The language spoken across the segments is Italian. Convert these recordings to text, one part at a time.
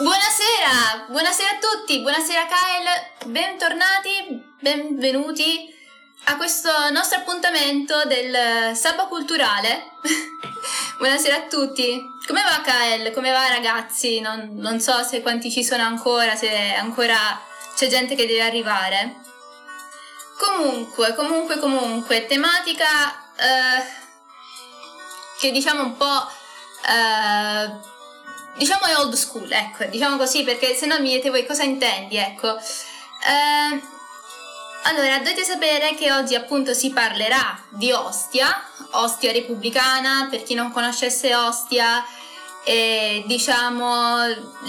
Buonasera, buonasera a tutti, buonasera Kyle, bentornati, benvenuti a questo nostro appuntamento del Sabba Culturale. buonasera a tutti. Come va Kyle? Come va ragazzi? Non, non, so se quanti ci sono ancora, se ancora c'è gente che deve arrivare. Comunque, comunque, comunque, tematica eh, che diciamo un po'... Eh, diciamo è old school, ecco, diciamo così perché se no mi dite voi cosa intendi, ecco. Eh, allora, dovete sapere che oggi appunto si parlerà di Ostia, Ostia repubblicana, per chi non conoscesse Ostia, è diciamo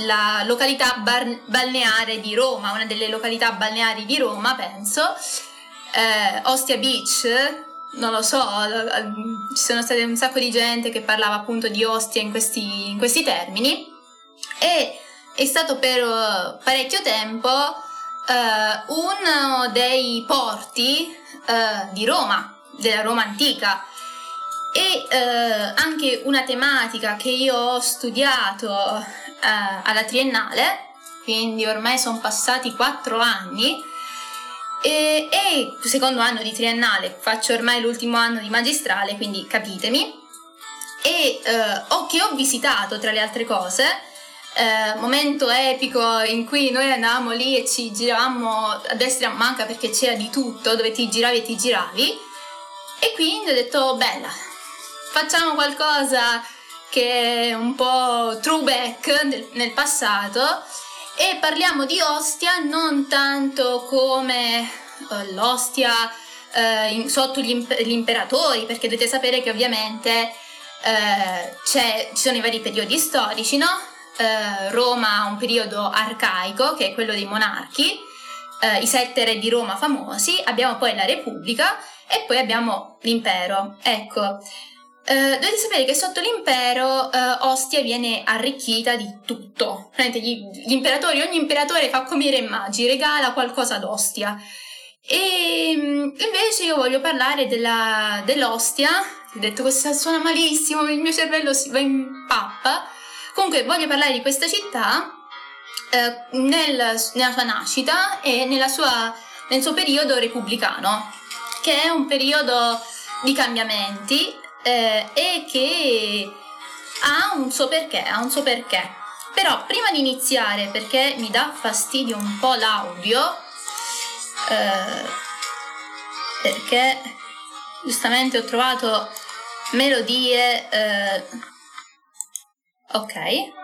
la località bar- balneare di Roma, una delle località balneari di Roma, penso. Eh, Ostia Beach, non lo so, ci sono state un sacco di gente che parlava appunto di Ostia in questi, in questi termini. E è stato per uh, parecchio tempo uh, uno dei porti uh, di Roma, della Roma antica. E anche una tematica che io ho studiato alla triennale, quindi ormai sono passati quattro anni e, e secondo anno di triennale, faccio ormai l'ultimo anno di magistrale, quindi capitemi. E eh, ho, che ho visitato tra le altre cose, eh, momento epico in cui noi andavamo lì e ci giravamo a destra e a manca perché c'era di tutto, dove ti giravi e ti giravi. E quindi ho detto, bella, facciamo qualcosa che è un po' throwback nel passato e parliamo di Ostia non tanto come uh, l'Ostia uh, in, sotto gli, imp- gli, imperatori, perché dovete sapere che ovviamente uh, ci sono i vari periodi storici, no? Roma ha un periodo arcaico, che è quello dei monarchi, i sette re di Roma famosi, abbiamo poi la Repubblica e poi abbiamo l'impero. Ecco, Uh, dovete sapere che sotto l'impero uh, Ostia viene arricchita di tutto. Gli, gli, imperatori, ogni imperatore fa come i re magi, regala qualcosa ad Ostia. E um, invece io voglio parlare della, dell'Ostia. Ho detto questa suona malissimo, il mio cervello si va in pappa. Comunque voglio parlare di questa città uh, nel, nella sua nascita e sua, nel suo periodo repubblicano, che è un periodo di cambiamenti eh, e che ha un suo perché, ha un suo perché. Però prima di iniziare, perché mi dà fastidio un po' l'audio, eh, perché giustamente ho trovato melodie... Eh, ok.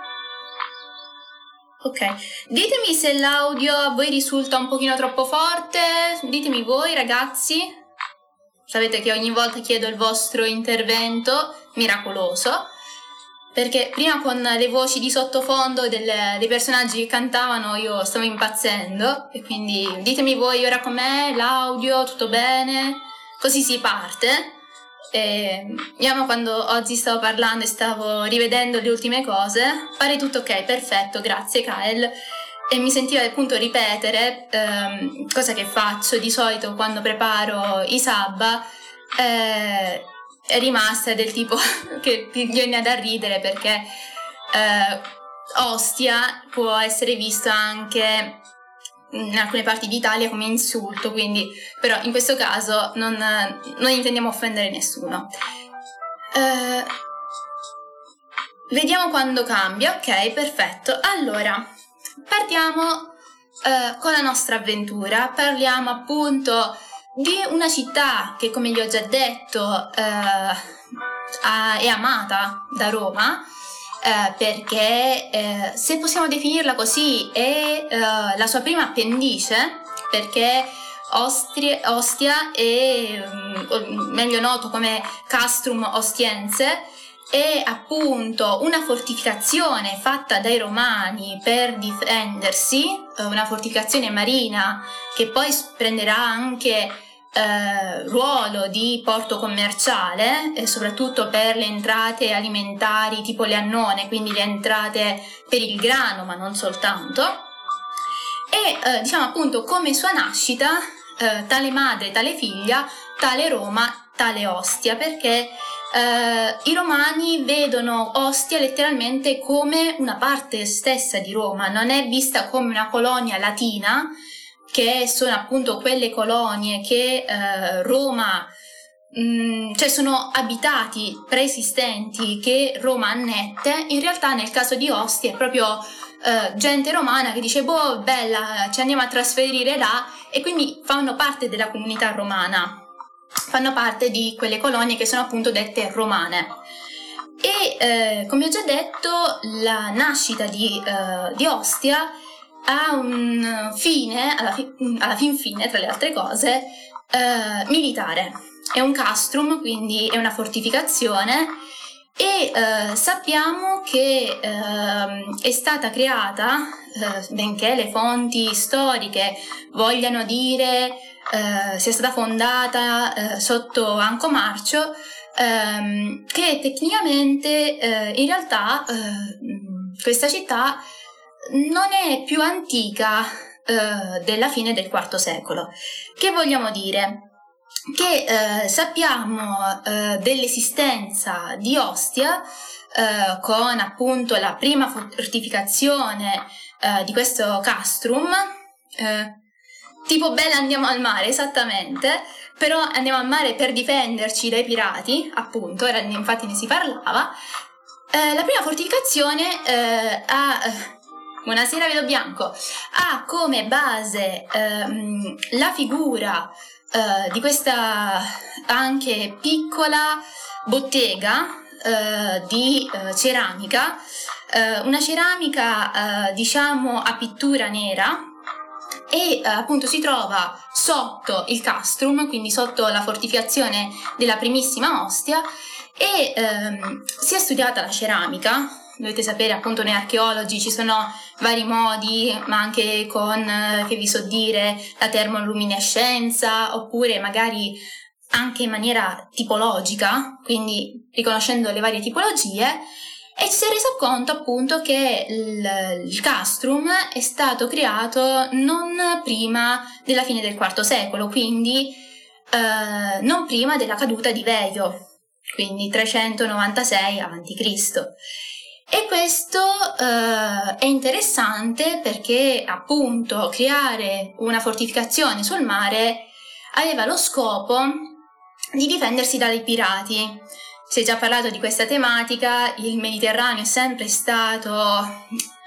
Ok, ditemi se l'audio a voi risulta un pochino troppo forte, ditemi voi ragazzi. Sapete che ogni volta chiedo il vostro intervento miracoloso, perché prima con le voci di sottofondo del, dei personaggi che cantavano io stavo impazzendo e quindi ditemi voi ora com'è, l'audio, tutto bene, così si parte. E io quando oggi stavo parlando e stavo rivedendo le ultime cose, pare tutto ok, perfetto, grazie Kyle e mi sentiva appunto ripetere, ehm, cosa che faccio di solito quando preparo i sabba, eh, è rimasta del tipo che viene da ridere perché eh, Ostia può essere vista anche in alcune parti d'Italia come insulto, quindi però in questo caso non, non intendiamo offendere nessuno. Eh, vediamo quando cambia, ok, perfetto. Allora, partiamo eh, con la nostra avventura. Parliamo appunto di una città che, come vi ho già detto, eh, è amata da Roma. Eh, perché eh, se possiamo definirla così è eh, la sua prima appendice perché Ostri- Ostia è mm, meglio noto come Castrum Ostiense è appunto una fortificazione fatta dai romani per difendersi, eh, una fortificazione marina che poi prenderà anche eh, ruolo di porto commerciale e soprattutto per le entrate alimentari tipo le annone, quindi le entrate per il grano, ma non soltanto. E eh, diciamo appunto come sua nascita, eh, tale madre, tale figlia, tale Roma tale Ostia perché eh, i romani vedono Ostia letteralmente come una parte stessa di Roma, non è vista come una colonia latina, che sono appunto quelle colonie che eh, Roma, mh, mm, cioè sono abitati preesistenti che Roma annette, in realtà nel caso di Ostia è proprio eh, gente romana che dice boh bella ci andiamo a trasferire là. E quindi fanno parte della comunità romana fanno parte di quelle colonie che sono appunto dette romane. E eh, come ho già detto, la nascita di, eh, di Ostia ha un fine, alla, fi- alla, fin fine, tra le altre cose, eh, militare. È un castrum, quindi è una fortificazione e eh, sappiamo che ehm, è stata creata, eh, benché le fonti storiche vogliano dire eh, sia stata fondata eh, sotto Anco Marcio, ehm, che tecnicamente eh, in realtà eh, questa città non è più antica eh, della fine del IV secolo. Che vogliamo dire? Che sappiamo dell'esistenza di Ostia con appunto la prima fortificazione di questo castrum, Tipo bella andiamo al mare, esattamente, però andiamo al mare per difenderci dai pirati, appunto, era, infatti ne si parlava. Eh, la prima fortificazione eh, ha... Eh, buonasera Vedo Bianco, ha come base ehm, la figura eh, di questa anche piccola bottega eh, di eh, ceramica, una ceramica diciamo a pittura nera, e eh, appunto si trova sotto il castrum, quindi sotto la fortificazione della primissima Ostia e ehm, si è studiata la ceramica. Dovete sapere appunto noi archeologi ci sono vari modi, ma anche con, eh, che vi so dire, la termoluminescenza oppure magari anche in maniera tipologica, quindi riconoscendo le varie tipologie e si è reso conto appunto che il, il, castrum è stato creato non prima della fine del IV secolo, quindi eh, non prima della caduta di Veio, quindi 396 a.C. E questo eh, è interessante perché appunto creare una fortificazione sul mare aveva lo scopo di difendersi dai pirati si è già parlato di questa tematica, il Mediterraneo è sempre stato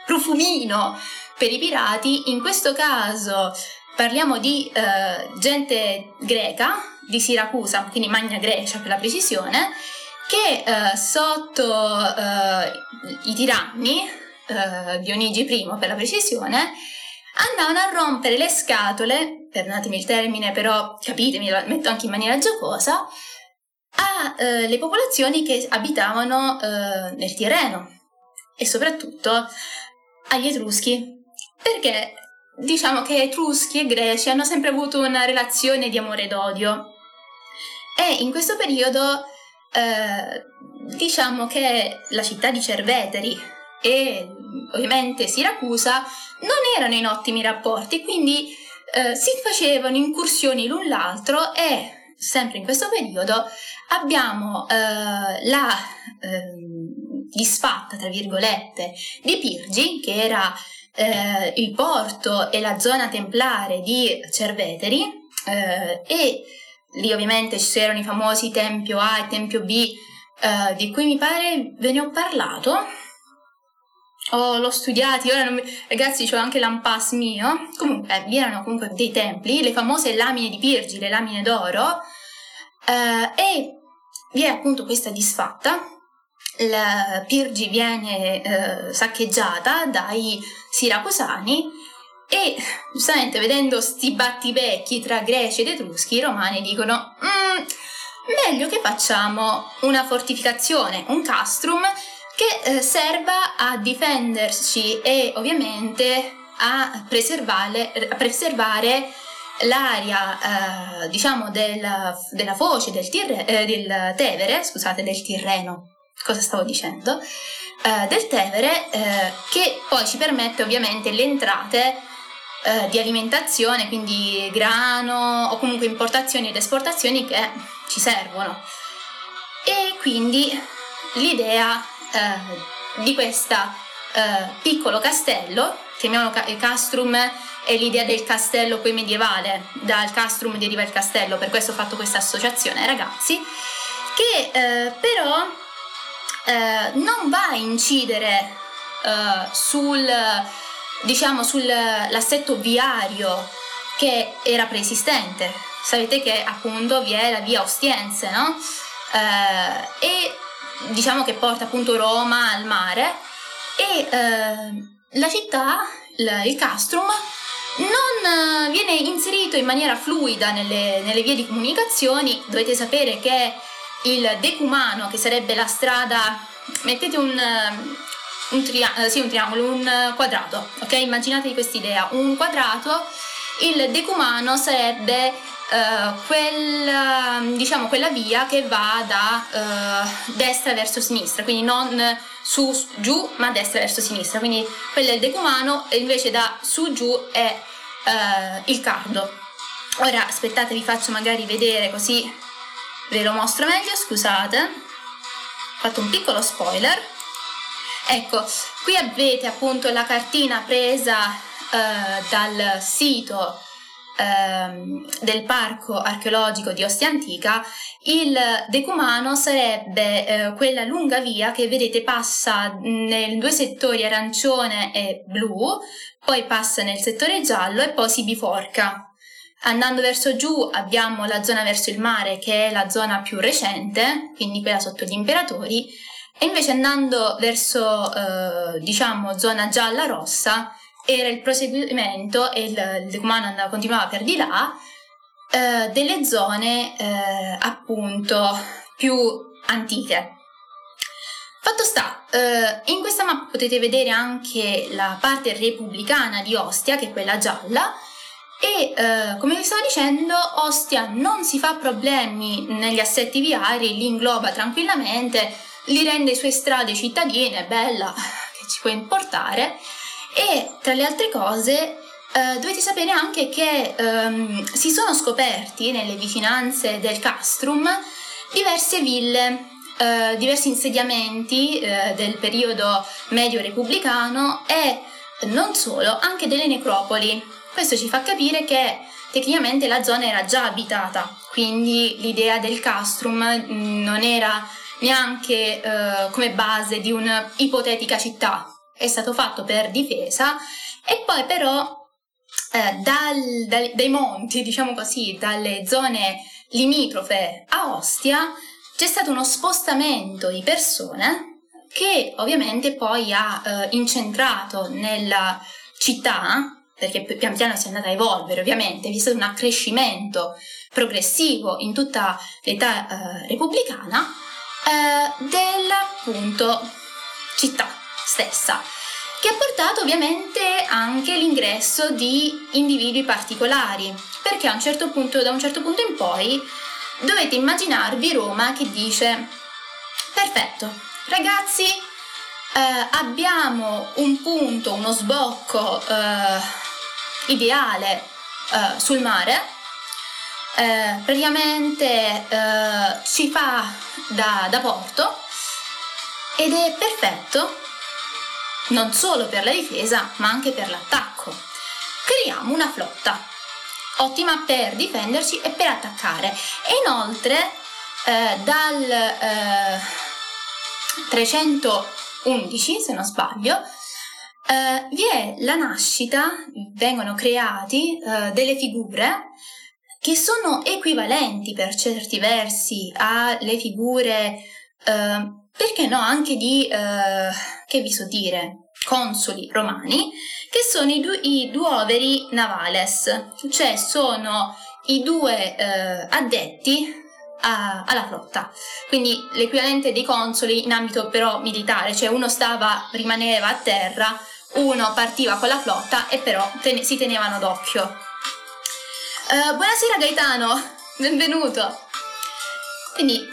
profumino per i pirati, in questo caso parliamo di eh, gente greca, di Siracusa, quindi Magna Grecia per la precisione, che eh, sotto eh, i tiranni, eh, Dionigi I per la precisione, andavano a rompere le scatole, perdonatemi il termine però capitemi, lo metto anche in maniera giocosa, alle eh, popolazioni che abitavano eh, nel Tirreno e soprattutto agli Etruschi, perché diciamo che Etruschi e Greci hanno sempre avuto una relazione di amore ed odio. E in questo periodo eh, diciamo che la città di Cerveteri e ovviamente Siracusa non erano in ottimi rapporti, quindi eh, si facevano incursioni l'un l'altro e sempre in questo periodo abbiamo eh, la eh, disfatta, tra virgolette, di Pirgi, che era eh, il porto e la zona templare di Cerveteri, eh, e lì ovviamente ci erano i famosi Tempio A e Tempio B, eh, di cui mi pare ve ne ho parlato. Oh, l'ho studiati, ora mi... ragazzi c'ho anche l'ampas mio. Comunque, vi erano comunque dei templi, le famose lamine di Pirgi, le lamine d'oro, eh, e vi è appunto questa disfatta, la Pirgi viene eh, saccheggiata dai siracusani e giustamente vedendo sti battibecchi tra greci ed etruschi, i romani dicono mm, meglio che facciamo una fortificazione, un castrum che eh, serva a difenderci e ovviamente a preservare, a preservare l'area eh, diciamo della, della, foce del, tirre, eh, del Tevere, scusate, del Tirreno, cosa stavo dicendo, eh, del Tevere, eh, che poi ci permette ovviamente le entrate eh, di alimentazione, quindi grano o comunque importazioni ed esportazioni che ci servono. E quindi l'idea eh, di questo eh, piccolo castello, chiamiamolo ca- castrum, è l'idea del castello poi medievale, dal castrum deriva il castello, per questo ho fatto questa associazione, ragazzi, che eh, però eh, non va a incidere eh, sul, diciamo, sull'assetto viario che era preesistente. Sapete che appunto vi è la via Ostiense, no? Eh, e diciamo che porta appunto Roma al mare e eh, la città, il, castrum, non eh, viene inserito in maniera fluida nelle, nelle, vie di comunicazioni. Dovete sapere che il decumano, che sarebbe la strada, mettete un, eh, un, tria- eh, sì, un triangolo, un quadrato, ok? Immaginatevi quest'idea, un quadrato, il decumano sarebbe uh, quella, diciamo, quella via che va da uh, destra verso sinistra, quindi non su giù ma destra verso sinistra, quindi quello è il decumano e invece da su giù è uh, il cardo. Ora aspettate vi faccio magari vedere così ve lo mostro meglio, scusate, ho fatto un piccolo spoiler. Ecco, qui avete appunto la cartina presa dal sito uh, del parco archeologico di Ostia Antica. Il decumano sarebbe uh, quella lunga via che vedete passa nei due settori arancione e blu, poi passa nel settore giallo e poi si biforca. Andando verso giù abbiamo la zona verso il mare che è la zona più recente, quindi quella sotto gli imperatori, e invece andando verso eh, diciamo zona gialla-rossa era il proseguimento e il, il decumano continuava per di là eh, delle zone eh, appunto più antiche. Fatto sta, eh, in questa mappa potete vedere anche la parte repubblicana di Ostia, che è quella gialla, e eh, come vi stavo dicendo, Ostia non si fa problemi negli assetti viari, li ingloba tranquillamente, li rende sue strade cittadine, bella, che ci può importare. E tra le altre cose, eh, dovete sapere anche che ehm, si sono scoperti nelle vicinanze del castrum diverse ville eh, diversi insediamenti eh, del periodo medio repubblicano e non solo, anche delle necropoli. Questo ci fa capire che tecnicamente la zona era già abitata, quindi l'idea del castrum mm, non era neanche come base di un'ipotetica città, è stato fatto per difesa e poi però eh, dal, dal, dai monti, diciamo così, dalle zone limitrofe a Ostia, c'è stato uno spostamento di persone che ovviamente poi ha eh, incentrato nella città, perché pian piano si è andata a evolvere ovviamente, vi è stato un accrescimento progressivo in tutta l'età eh, repubblicana eh, della città stessa, che ha portato ovviamente anche l'ingresso di individui particolari, perché a un certo punto, da un certo punto in poi dovete immaginarvi Roma che dice perfetto ragazzi eh, abbiamo un punto uno sbocco eh, ideale eh, sul mare. Eh, praticamente eh, ci fa da, da porto ed è perfetto non solo per la difesa ma anche per l'attacco creiamo una flotta ottima per difenderci e per attaccare. E inoltre eh, dal eh, 311, se non sbaglio, eh, vi è la nascita, vengono creati eh, delle figure che sono equivalenti per certi versi alle figure, eh, perché no, anche di, eh, che vi so dire, consoli romani, che sono i, du- i duoveri navales, cioè sono i due eh, addetti a- alla flotta, quindi l'equivalente dei consoli in ambito però militare, cioè uno stava, rimaneva a terra, uno partiva con la flotta e però ten- si tenevano d'occhio. Uh, buonasera Gaetano, benvenuto. Quindi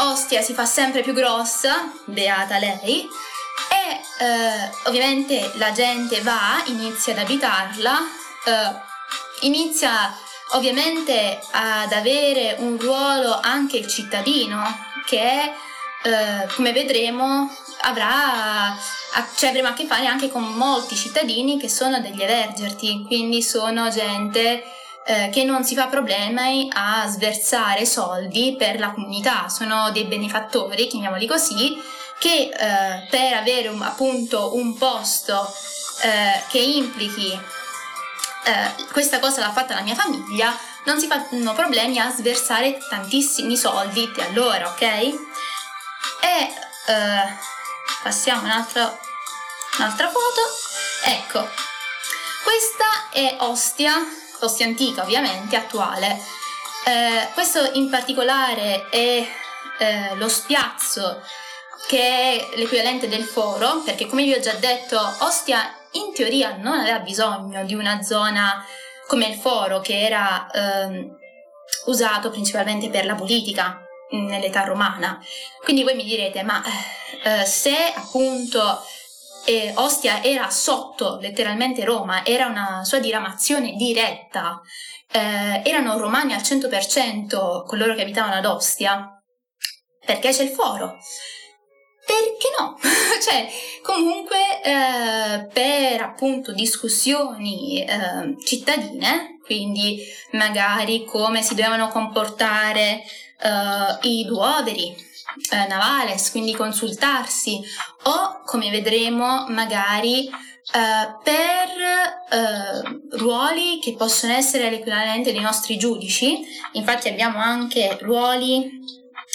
Ostia si fa sempre più grossa, beata lei, eh, ovviamente la gente va, inizia ad abitarla, eh, inizia ovviamente ad avere un ruolo anche il cittadino che eh, come vedremo avrà cioè avremo a che fare anche con molti cittadini che sono degli evergerti, quindi sono gente eh, che non si fa problemi a sversare soldi per la comunità, sono dei benefattori, chiamiamoli così, che eh, per avere un, appunto un posto eh, che implichi eh, questa cosa l'ha fatta la mia famiglia, non si fanno problemi a sversare tantissimi soldi a loro, ok? E eh, passiamo un'altra, un'altra foto. Ecco, questa è Ostia, Ostia antica ovviamente, attuale. Eh, questo in particolare è eh, lo spiazzo che è l'equivalente del foro, perché come vi ho già detto, Ostia in teoria non aveva bisogno di una zona come il foro che era ehm, usato principalmente per la politica nell'età romana. Quindi voi mi direte, ma eh, se appunto eh, Ostia era sotto letteralmente Roma, era una sua diramazione diretta, eh, erano romani al 100% coloro che abitavano ad Ostia, perché c'è il foro? perché no? cioè, comunque eh, per appunto discussioni eh, cittadine, quindi magari come si dovevano comportare eh, i duoveri eh, navales, quindi consultarsi, o come vedremo magari Uh, per uh, ruoli che possono essere l'equivalente dei nostri giudici, infatti abbiamo anche ruoli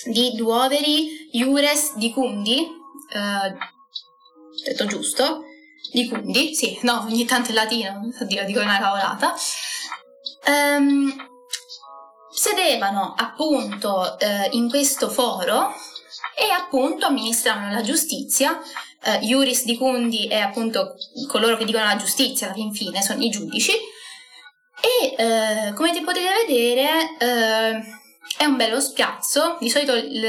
di Duoveri Iures di Cundi, eh, detto giusto, di Cundi, sì, no, ogni tanto è latino, oddio, dico una cavolata, um, sedevano appunto in questo foro e appunto amministravano la giustizia. Eh, Iuris di Cundi è appunto coloro che dicono la giustizia, alla fin fine, sono i giudici. E eh, come potete vedere, eh, è un bello spiazzo, di solito il,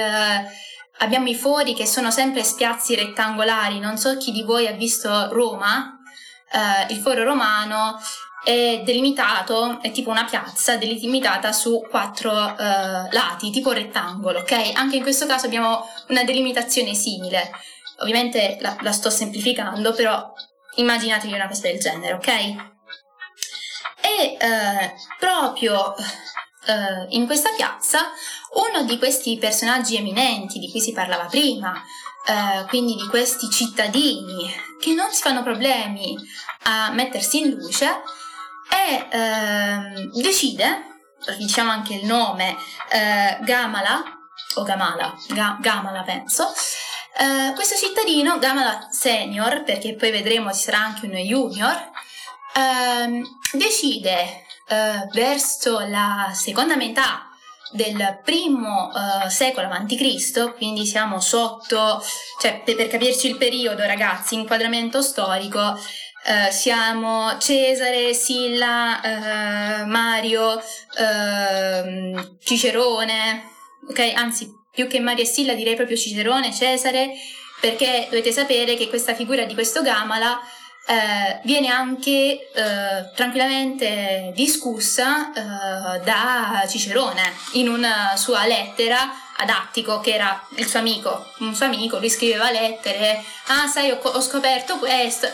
abbiamo i fori che sono sempre spiazzi rettangolari, non so chi di voi ha visto Roma, eh, il foro romano è delimitato, è tipo una piazza delimitata su quattro eh, lati, tipo rettangolo, ok? Anche in questo caso abbiamo una delimitazione simile. Ovviamente la, la sto semplificando, però immaginatevi una cosa del genere, ok? E eh, proprio eh, in questa piazza uno di questi personaggi eminenti di cui si parlava prima, eh, quindi di questi cittadini che non si fanno problemi a mettersi in luce e eh, decide, diciamo anche il nome, eh, Gamala, o Gamala, Ga- Gamala penso, Uh, questo cittadino, Gamala Senior, perché poi vedremo ci sarà anche uno Junior, uh, decide eh, verso la seconda metà del primo uh, secolo a.C., quindi siamo sotto, cioè per, per, capirci il periodo ragazzi, inquadramento storico, uh, siamo Cesare, Silla, uh, Mario, ehm, Cicerone, ok? Anzi, più che Mario e Silla direi proprio Cicerone, Cesare, perché dovete sapere che questa figura di questo Gamala eh, viene anche eh, tranquillamente discussa eh, da Cicerone in una sua lettera ad Attico, che era il suo amico, un suo amico, lui scriveva lettere, ah sai ho, ho scoperto questo,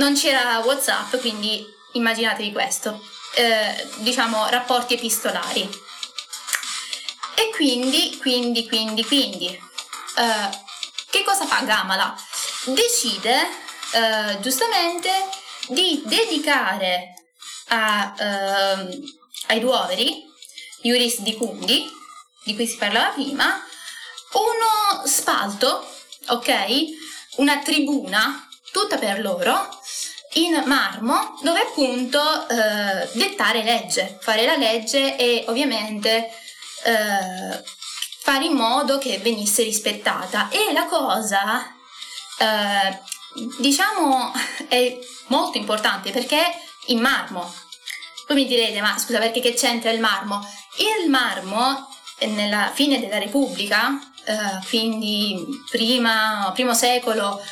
non c'era Whatsapp, quindi immaginatevi questo, eh, diciamo rapporti epistolari. E quindi, quindi, quindi, quindi, eh, che cosa fa Gamala? Decide eh, giustamente di dedicare a, eh, ai duoveri, Iuris di Cundi, di cui si parlava prima, uno spalto, ok? Una tribuna tutta per loro in marmo dove appunto eh, dettare legge, fare la legge e ovviamente eh, fare in modo che venisse rispettata. E la cosa eh, diciamo è molto importante perché in marmo. Voi mi direte, ma scusa perché che c'entra il marmo? Il marmo nella fine della Repubblica, eh, quindi prima, primo secolo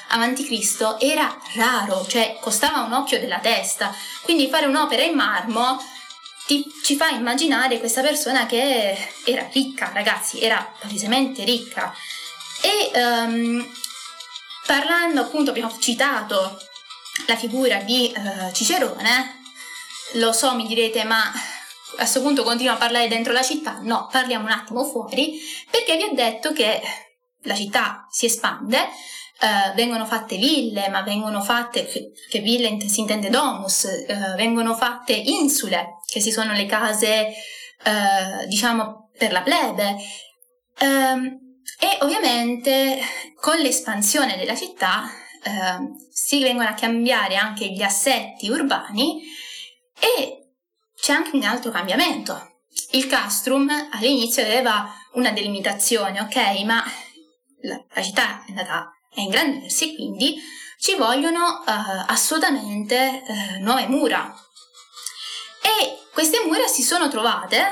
Cristo, era raro, cioè costava un occhio della testa. Quindi fare un'opera in marmo ti, ci fa immaginare questa persona che era ricca, ragazzi, era palesemente ricca. E um, parlando appunto, abbiamo citato la figura di uh, Cicerone, lo so, mi direte, ma a questo punto continua a parlare dentro la città? No, parliamo un attimo fuori, perché vi ho detto che la città si espande, Uh, vengono fatte ville, ma vengono fatte, che ville si intende domus, uh, vengono fatte insule, che si sono le case, uh, diciamo, per la plebe. Um, e ovviamente con l'espansione della città ehm, si vengono a cambiare anche gli assetti urbani e c'è anche un altro cambiamento. Il castrum all'inizio aveva una delimitazione, ok, ma la, la città è andata a ingrandirsi quindi ci vogliono uh, assolutamente uh, nuove mura. E queste mura si sono trovate,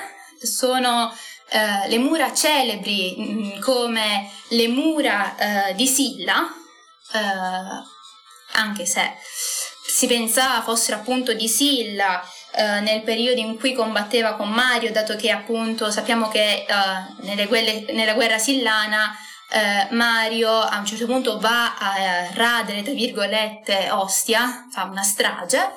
sono uh, le mura celebri mh, mm, come le mura di Silla, anche se si pensava fossero appunto di Silla eh, nel periodo in cui combatteva con Mario, dato che appunto sappiamo che eh, guerre, nella guerra sillana eh, Mario a un certo punto va a eh, radere, tra virgolette, Ostia, fa una strage,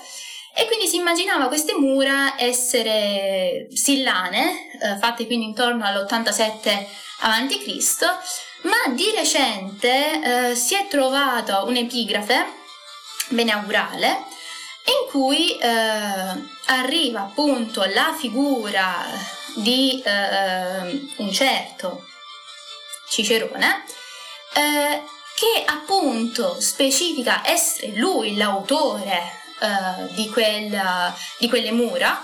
e quindi si immaginava queste mura essere sillane, eh, fatte quindi intorno all'87 a.C., ma di recente si è trovata un'epigrafe beneaurale in cui eh, arriva appunto la figura di eh, un certo Cicerone, eh, che appunto specifica essere lui l'autore eh, di, quel, di, quelle mura,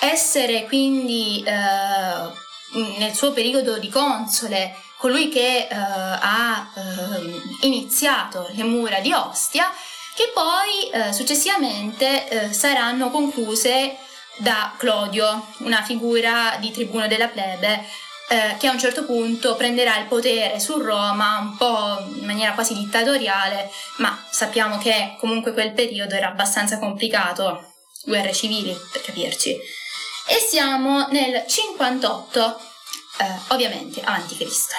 essere quindi eh, nel suo periodo di console colui che eh, ha eh, iniziato le mura di Ostia, che poi eh, successivamente saranno concluse da Clodio, una figura di tribuno della plebe eh, che a un certo punto prenderà il potere su Roma un po' in maniera quasi dittatoriale, ma sappiamo che comunque quel periodo era abbastanza complicato, guerre civili per capirci. E siamo nel 58, eh, ovviamente, avanti Cristo.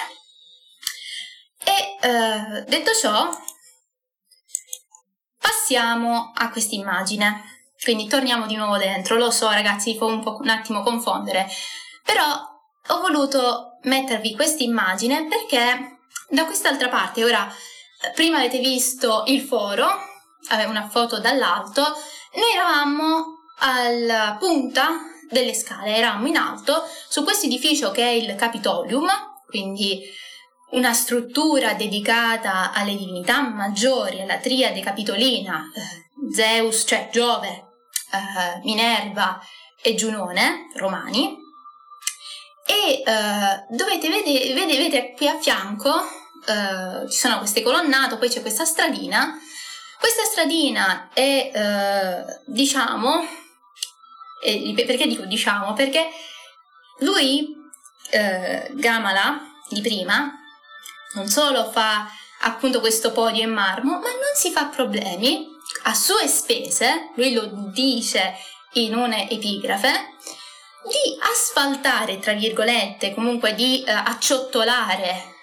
E eh, detto ciò, passiamo a questa immagine. Quindi torniamo di nuovo dentro. Lo so, ragazzi, vi fa un, un attimo confondere, però ho voluto mettervi questa immagine perché da quest'altra parte, ora, prima avete visto il foro, aveva una foto dall'alto, noi eravamo alla punta delle scale, eravamo in alto su questo edificio che è il Capitolium, quindi una struttura dedicata alle divinità maggiori, alla triade capitolina, eh, Zeus, cioè Giove, eh, Minerva e Giunone, romani, e uh, dovete vedere, vedete qui a fianco uh, ci sono queste colonnate, poi c'è questa stradina. Questa stradina è, uh, diciamo, eh, perché dico diciamo? Perché lui, Gamala, di prima, non solo fa appunto questo podio in marmo, ma non si fa problemi. A sue spese, lui lo dice in un'epigrafe, di asfaltare, tra virgolette, comunque di eh, acciottolare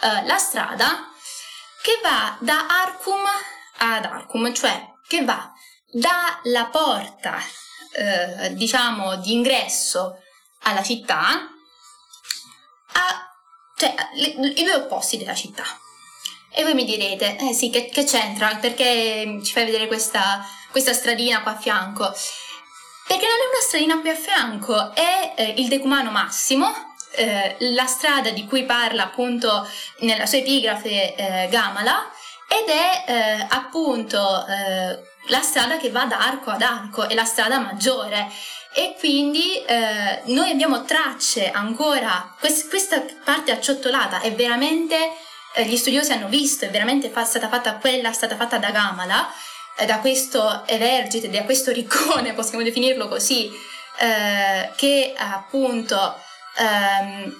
eh, la strada che va da Arcum ad Arcum, cioè che va dalla porta, eh, diciamo, di ingresso alla città a, cioè, le, i due opposti della città. E voi mi direte, eh sì, che, che c'entra? Perché ci fai vedere questa, questa stradina qua a fianco? Perché non è una stradina qui a fianco, è eh, il decumano massimo, eh, la strada di cui parla appunto nella sua epigrafe eh, Gamala, ed è eh, appunto eh, la strada che va da arco ad arco, è la strada maggiore. E quindi eh, noi abbiamo tracce ancora, quest- questa parte acciottolata è veramente, gli studiosi hanno visto, è veramente fa- stata fatta quella, è stata fatta da Gamala, da questo evergite, da questo riccone, possiamo definirlo così, eh, che appunto ehm,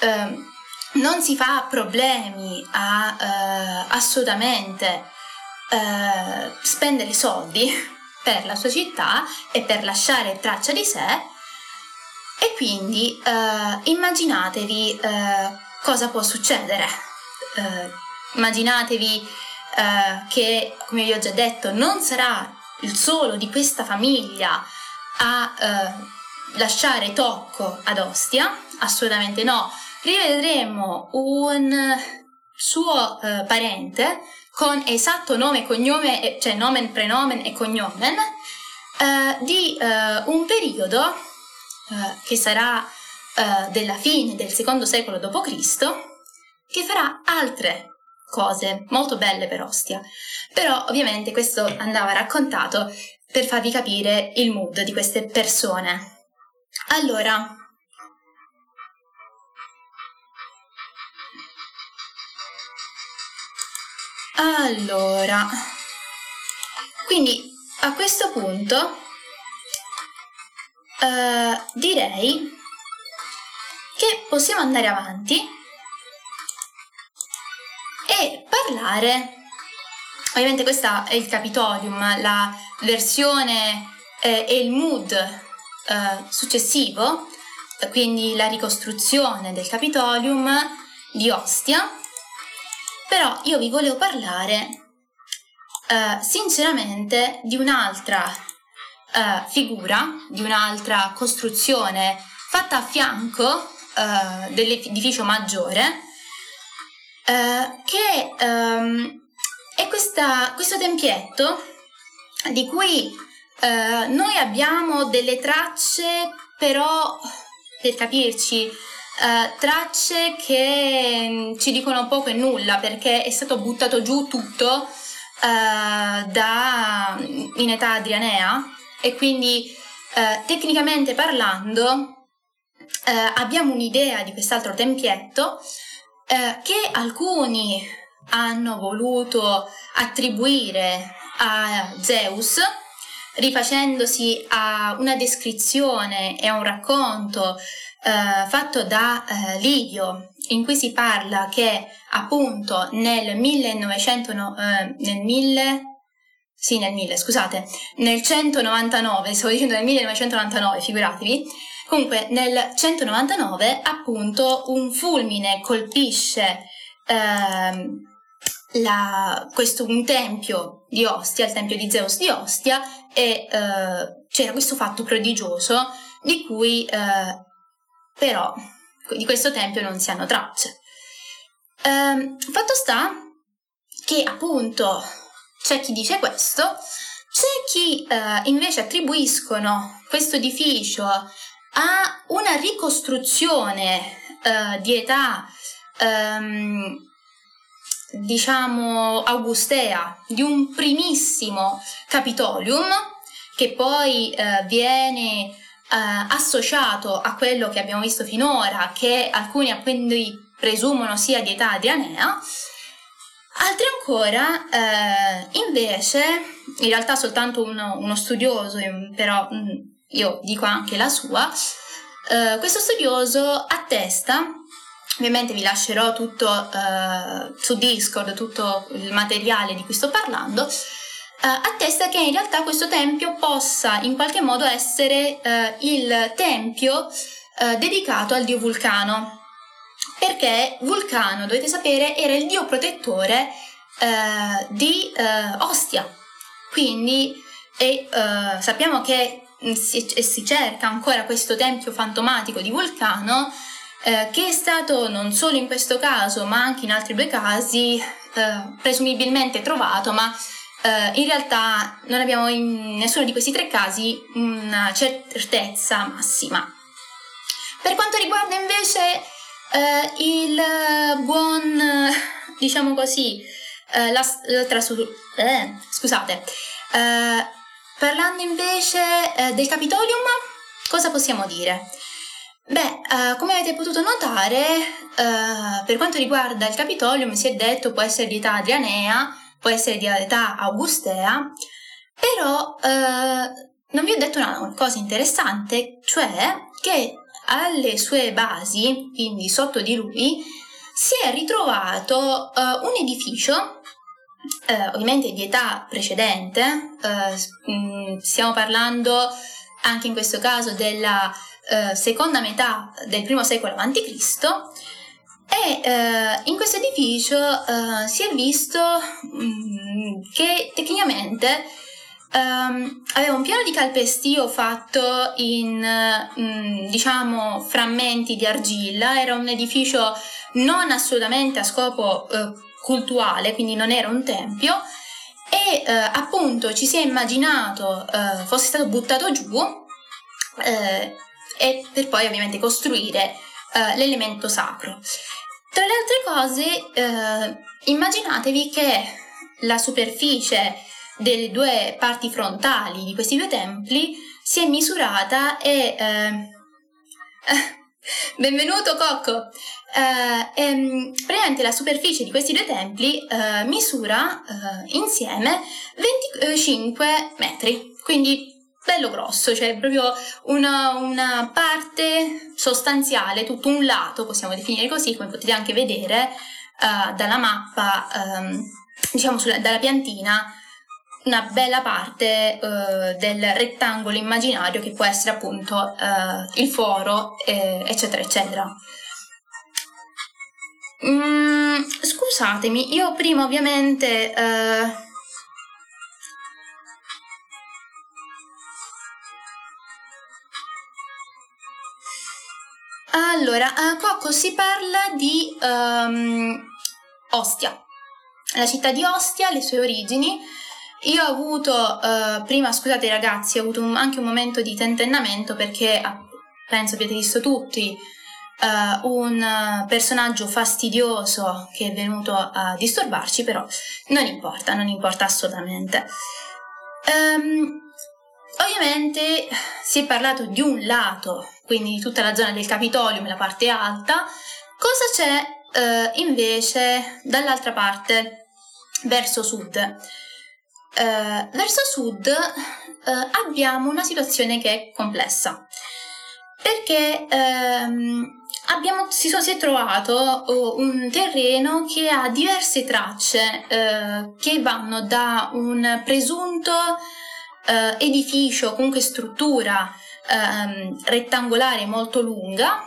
ehm, non si fa problemi a eh, assolutamente eh, spendere soldi per la sua città e per lasciare traccia di sé E quindi uh, immaginatevi uh, cosa può succedere. immaginatevi che, come vi ho già detto, non sarà il solo di questa famiglia a lasciare tocco ad Ostia, assolutamente no. Rivedremo un suo parente con esatto nome e cognome, cioè nomen, prenomen e cognomen, eh, di eh, un periodo eh, che sarà eh, della fine del secondo secolo d.C., che farà altre cose molto belle per Ostia. Però ovviamente questo andava raccontato per farvi capire il mood di queste persone. Allora, Allora, quindi a questo punto eh, direi che possiamo andare avanti e parlare. Ovviamente questo è il Capitolium, la versione eh, e il mood eh, successivo, quindi la ricostruzione del Capitolium di Ostia però io vi volevo parlare uh, sinceramente di un'altra uh, figura, di un'altra costruzione fatta a fianco uh, dell'edificio maggiore, che um, è questa, questo tempietto di cui noi abbiamo delle tracce, però per capirci, Uh, tracce che mm, ci dicono poco e nulla perché è stato buttato giù tutto uh, da, in età adrianea. E quindi uh, tecnicamente parlando abbiamo un'idea di quest'altro tempietto che alcuni hanno voluto attribuire a Zeus rifacendosi a una descrizione e a un racconto eh, fatto da eh, Livio, in cui si parla che appunto nel 1900, eh, nel 1000, sì nel 1000, scusate, nel 199, stavo dicendo nel 1999, figuratevi, comunque nel 199 appunto un fulmine colpisce ehm, la, questo, un tempio di Ostia, il tempio di Zeus di Ostia, e eh, c'era questo fatto prodigioso di cui eh, però di questo tempio non si hanno tracce. Ehm, fatto sta che appunto c'è chi dice questo, c'è chi eh, invece attribuiscono questo edificio a una ricostruzione eh, di età ehm, diciamo augustea di un primissimo Capitolium che poi eh, viene associato a quello che abbiamo visto finora, che alcuni quindi presumono sia di età adrianea, altri ancora eh, invece, in realtà soltanto uno, uno studioso, però mm, io dico anche la sua, eh, questo studioso attesta Ovviamente vi lascerò tutto uh, su Discord, tutto il materiale di cui sto parlando, attesta che in realtà questo tempio possa in qualche modo essere uh, il tempio uh, dedicato al dio Vulcano. Perché Vulcano, dovete sapere, era il dio protettore di Ostia. Quindi e, sappiamo che si, si, cerca ancora questo tempio fantomatico di Vulcano, che è stato non solo in questo caso, ma anche in altri due casi, presumibilmente trovato, ma Uh, in realtà non abbiamo in nessuno di questi tre casi una certezza massima. Per quanto riguarda invece uh, il buon, diciamo così, uh, la, l'altra eh, scusate, parlando invece del Capitolium, cosa possiamo dire? Beh, come avete potuto notare, per quanto riguarda il Capitolium si è detto può essere di età adrianea, può essere di età augustea, però eh, non vi ho detto una cosa interessante, cioè che alle sue basi, quindi sotto di lui, si è ritrovato eh, un edificio, eh, ovviamente di età precedente, eh, mm, stiamo parlando anche in questo caso della eh, seconda metà del primo secolo a.C. e eh, in questo edificio eh, si è visto mh, mm, che tecnicamente Um, aveva un piano di calpestio fatto in mh, mm, diciamo frammenti di argilla, era un edificio non assolutamente a scopo uh, cultuale, quindi non era un tempio e uh, appunto ci si è immaginato uh, fosse stato buttato giù e per poi ovviamente costruire l'elemento sacro. Tra le altre cose, immaginatevi che la superficie delle due parti frontali di questi due templi si è misurata e... Eh, benvenuto Cocco! Eh, ehm, praticamente la superficie di questi due templi eh, misura eh, insieme 25 metri, quindi bello grosso, cioè proprio una, una, parte sostanziale, tutto un lato, possiamo definire così, come potete anche vedere uh, dalla mappa, um, diciamo sulla, dalla piantina, una bella parte uh, del rettangolo immaginario che può essere appunto uh, il foro, eh, eccetera, eccetera. Mm, scusatemi, io prima ovviamente... allora, a Cocco si parla di um, Ostia, la città di Ostia, le sue origini, io ho avuto, uh, prima scusate ragazzi, ho avuto un, anche un momento di tentennamento perché penso abbiate visto tutti uh, un personaggio fastidioso che è venuto a disturbarci, però non importa, non importa assolutamente. Um, ovviamente si è parlato di un lato, quindi di tutta la zona del Capitolium, la parte alta, cosa c'è invece dall'altra parte, verso sud? eh, verso sud eh, abbiamo una situazione che è complessa perché ehm, abbiamo, si, si, è trovato oh, un terreno che ha diverse tracce eh, che vanno da un presunto eh, edificio, comunque struttura ehm, rettangolare molto lunga,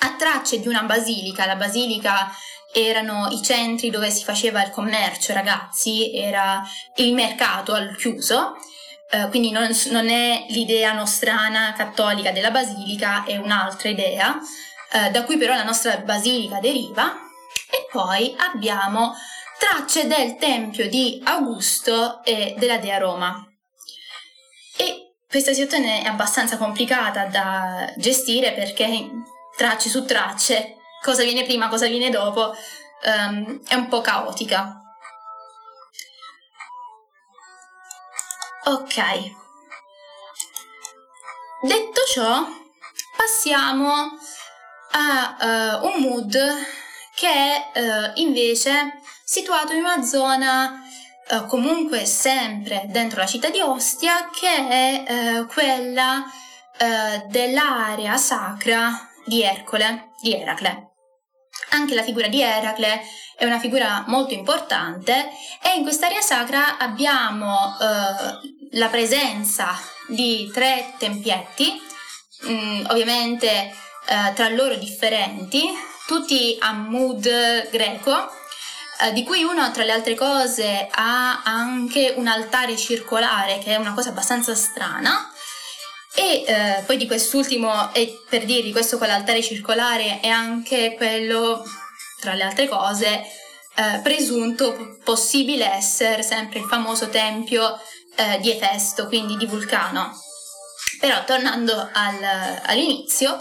a tracce di una basilica, la basilica erano i centri dove si faceva il commercio, ragazzi, era il mercato al chiuso, eh, quindi non, non, è l'idea nostrana cattolica della basilica, è un'altra idea, eh, da cui però la nostra basilica deriva, e poi abbiamo tracce del tempio di Augusto e della Dea Roma. E questa situazione è abbastanza complicata da gestire perché tracce su tracce cosa viene prima, cosa viene dopo, um, è un po' caotica. Ok. Detto ciò, passiamo a uh, un mood che è uh, invece situato in una zona uh, comunque sempre dentro la città di Ostia che è quella dell'area sacra di Ercole, di Eracle. Anche la figura di Eracle è una figura molto importante e in quest'area sacra abbiamo eh, la presenza di tre tempietti, mh, mm, ovviamente eh, tra loro differenti, tutti a mood greco, eh, di cui uno tra le altre cose ha anche un altare circolare che è una cosa abbastanza strana e eh, poi di quest'ultimo, e per dirvi questo con l'altare circolare, è anche quello, tra le altre cose, eh, presunto possibile essere sempre il famoso tempio eh, di Efesto, quindi di Vulcano. Però tornando al, all'inizio,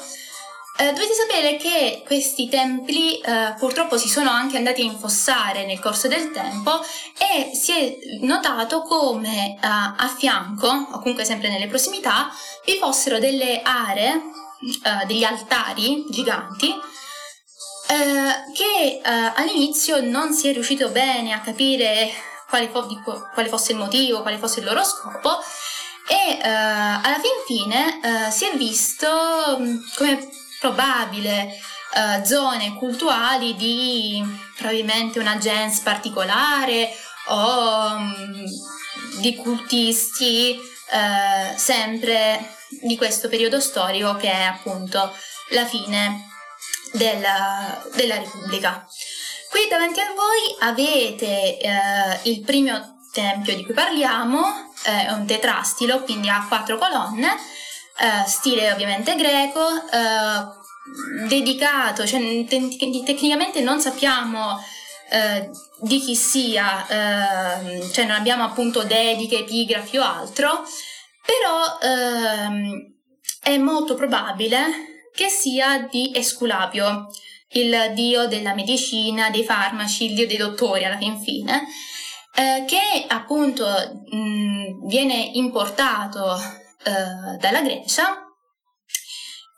eh, dovete sapere che questi templi eh, purtroppo si sono anche andati a infossare nel corso del tempo e si è notato come eh, a fianco, o comunque sempre nelle prossimità, vi fossero delle aree, eh, degli altari giganti, eh, che eh, all'inizio non si è riuscito bene a capire quale, fo- quale, fosse il motivo, quale fosse il loro scopo e alla fin fine si è visto mm, come probabile uh, zone cultuali di probabilmente una gens particolare o um, di cultisti uh, sempre di questo periodo storico che è appunto la fine della, della Repubblica. Qui davanti a voi avete eh, il primo tempio di cui parliamo, è un tetrastilo, quindi ha quattro colonne, eh, stile ovviamente greco, eh, dedicato, cioè te- tecnicamente non sappiamo eh, di chi sia, ehm, cioè non abbiamo appunto dediche, epigrafi o altro, però ehm, è molto probabile che sia di Esculapio, il dio della medicina, dei farmaci, il dio dei dottori alla fin fine, eh, che appunto mh, viene importato eh, dalla Grecia.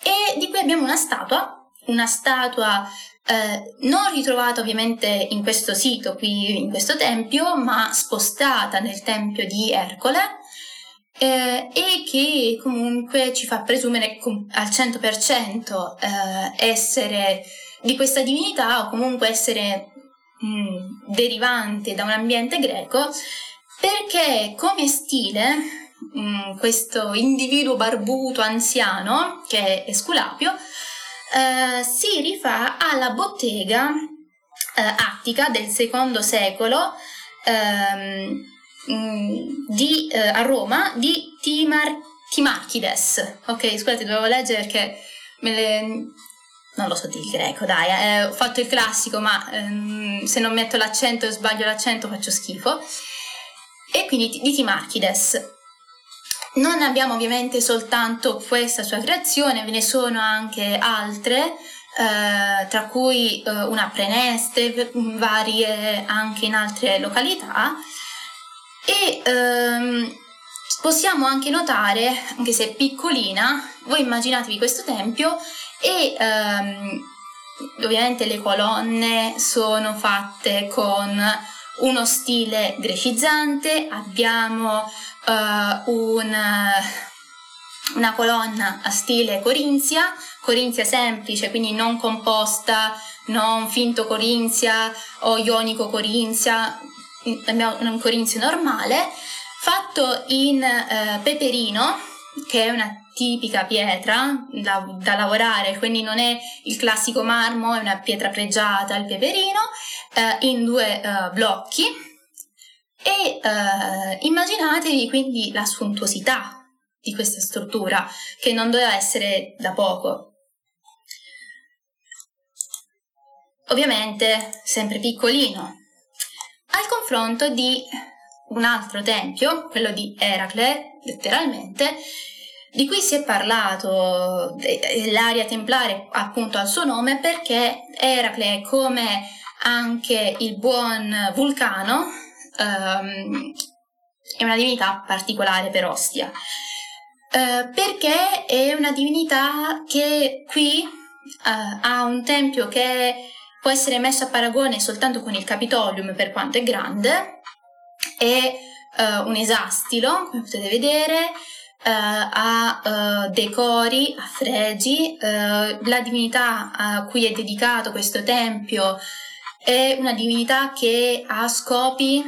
E di cui abbiamo una statua, una statua eh, non ritrovata ovviamente in questo sito, qui in questo tempio, ma spostata nel tempio di Ercole eh, e che comunque ci fa presumere al 100% eh, essere di questa divinità o comunque essere mh, mm, derivante da un ambiente greco perché come stile mh, mm, questo individuo barbuto anziano che è Esculapio eh, si rifà alla bottega eh, attica del secondo secolo ehm, mm, di, eh, a Roma di Timar, Timarchides. Ok, scusate, dovevo leggere perché me le... Non lo so di greco, dai, eh, ho fatto il classico, ma ehm, se non metto l'accento e sbaglio l'accento faccio schifo. E quindi di Timarchides. Non abbiamo ovviamente soltanto questa sua creazione, ve ne sono anche altre, eh, tra cui eh, una preneste, varie anche in altre località. E ehm, possiamo anche notare, anche se è piccolina, voi immaginatevi questo tempio e ehm, ovviamente le colonne sono fatte con uno stile grecizzante, abbiamo uh, un, una colonna a stile corinzia, corinzia semplice, quindi non composta, non finto corinzia o ionico corinzia, abbiamo un corinzio normale, fatto in uh, peperino, che è una tipica pietra da, da, lavorare, quindi non è il classico marmo, è una pietra pregiata, il peperino, eh, in due eh, blocchi e eh, immaginatevi quindi la suntuosità di questa struttura che non doveva essere da poco. Ovviamente sempre piccolino, al confronto di un altro tempio, quello di Eracle, letteralmente, di cui si è parlato, l'area templare appunto al suo nome perché Eracle, come anche il buon Vulcano, um, è una divinità particolare per Ostia, uh, perché è una divinità che qui uh, ha un tempio che può essere messo a paragone soltanto con il Capitolium per quanto è grande, è uh, un esastilo, come potete vedere, ha decori, ha fregi, la divinità a cui è dedicato questo tempio è una divinità che ha scopi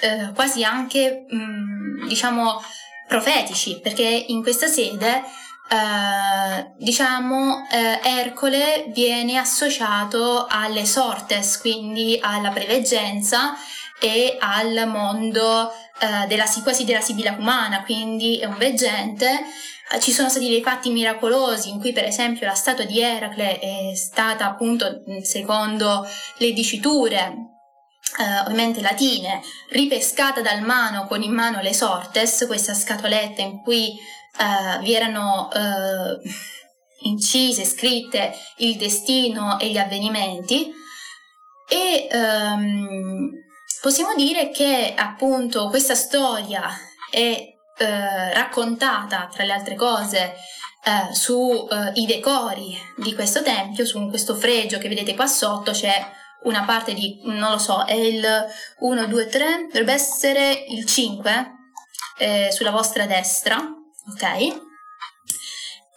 eh, quasi anche, mh, mm, diciamo, profetici, perché in questa sede, eh, diciamo, eh, Ercole viene associato alle sortes, quindi alla preveggenza e al mondo eh, della, quasi della sibilla umana, quindi è un veggente ci sono stati dei fatti miracolosi in cui per esempio la statua di Eracle è stata appunto secondo le diciture eh, ovviamente latine, ripescata dal mano con in mano le sortes, questa scatoletta in cui eh, vi erano eh, incise, scritte il destino e gli avvenimenti. E ehm, possiamo dire che appunto questa storia è eh, raccontata tra le altre cose eh, sui eh, decori di questo tempio, su questo fregio che vedete qua sotto c'è una parte di, non lo so, è il 1, 2, 3, dovrebbe essere il 5 eh, sulla vostra destra, ok?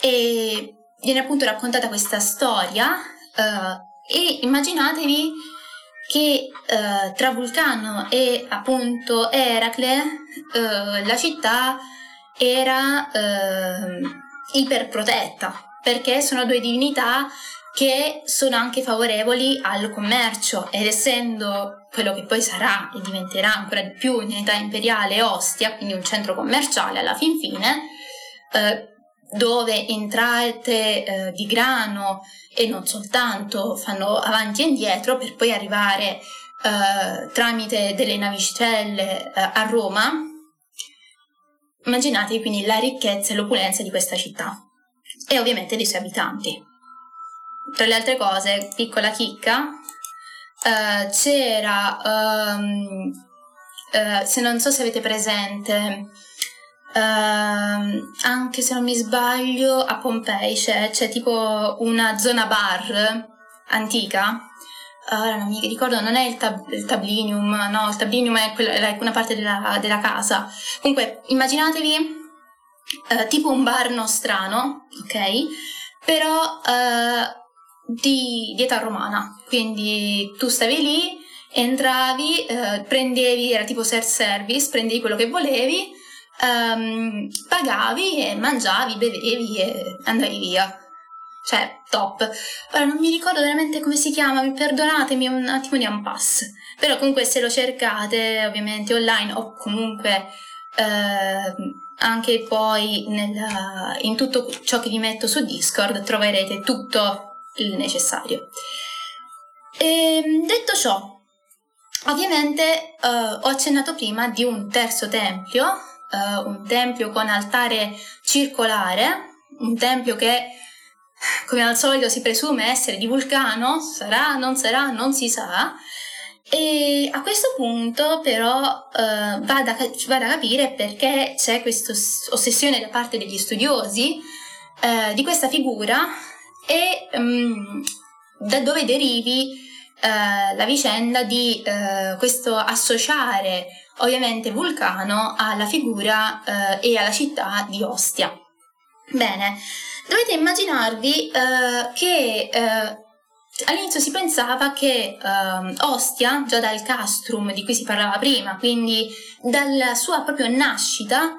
E viene appunto raccontata questa storia eh, e immaginatevi che eh, tra Vulcano e appunto Eracle eh, la città era ehm, iperprotetta, perché sono due divinità che sono anche favorevoli al commercio ed essendo quello che poi sarà e diventerà ancora di più età imperiale Ostia, quindi un centro commerciale alla fin fine, eh, dove entrate eh, di grano e non soltanto fanno avanti e indietro per poi arrivare eh, tramite delle navicelle eh, a Roma, immaginatevi quindi la ricchezza e l'opulenza di questa città e ovviamente dei suoi abitanti. Tra le altre cose, piccola chicca, uh, c'era, um, se non so se avete presente, uh, anche se non mi sbaglio, a Pompei c'è, c'è tipo una zona bar antica. Ora non mi ricordo, non è il, tab- il tablinium, no, il tablinium è, quella, è una parte della, della casa. Comunque, immaginatevi tipo un bar nostrano, ok? Però di, di età romana, quindi tu stavi lì, entravi, eh, prendevi, era tipo self-service, prendevi quello che volevi, ehm, pagavi e mangiavi, bevevi e andavi via. Cioè, top. Ora non mi ricordo veramente come si chiama, perdonatemi un attimo di un pass. Però comunque se lo cercate ovviamente online o comunque eh, anche poi nella, in tutto ciò che vi metto su Discord troverete tutto il necessario. E, ehm, detto ciò, ovviamente uh, ho accennato prima di un terzo tempio, uh, un tempio con altare circolare, un tempio che come al solito si presume essere di vulcano, sarà, non sarà, non si sa. E a questo punto però uh, va, da, va, da, capire perché c'è questa ossessione da parte degli studiosi uh, di questa figura e um, da dove derivi uh, la vicenda di uh, questo associare ovviamente Vulcano alla figura uh, e alla città di Ostia. Bene, dovete immaginarvi che all'inizio si pensava che Ostia, già dal castrum di cui si parlava prima, quindi dalla sua propria nascita,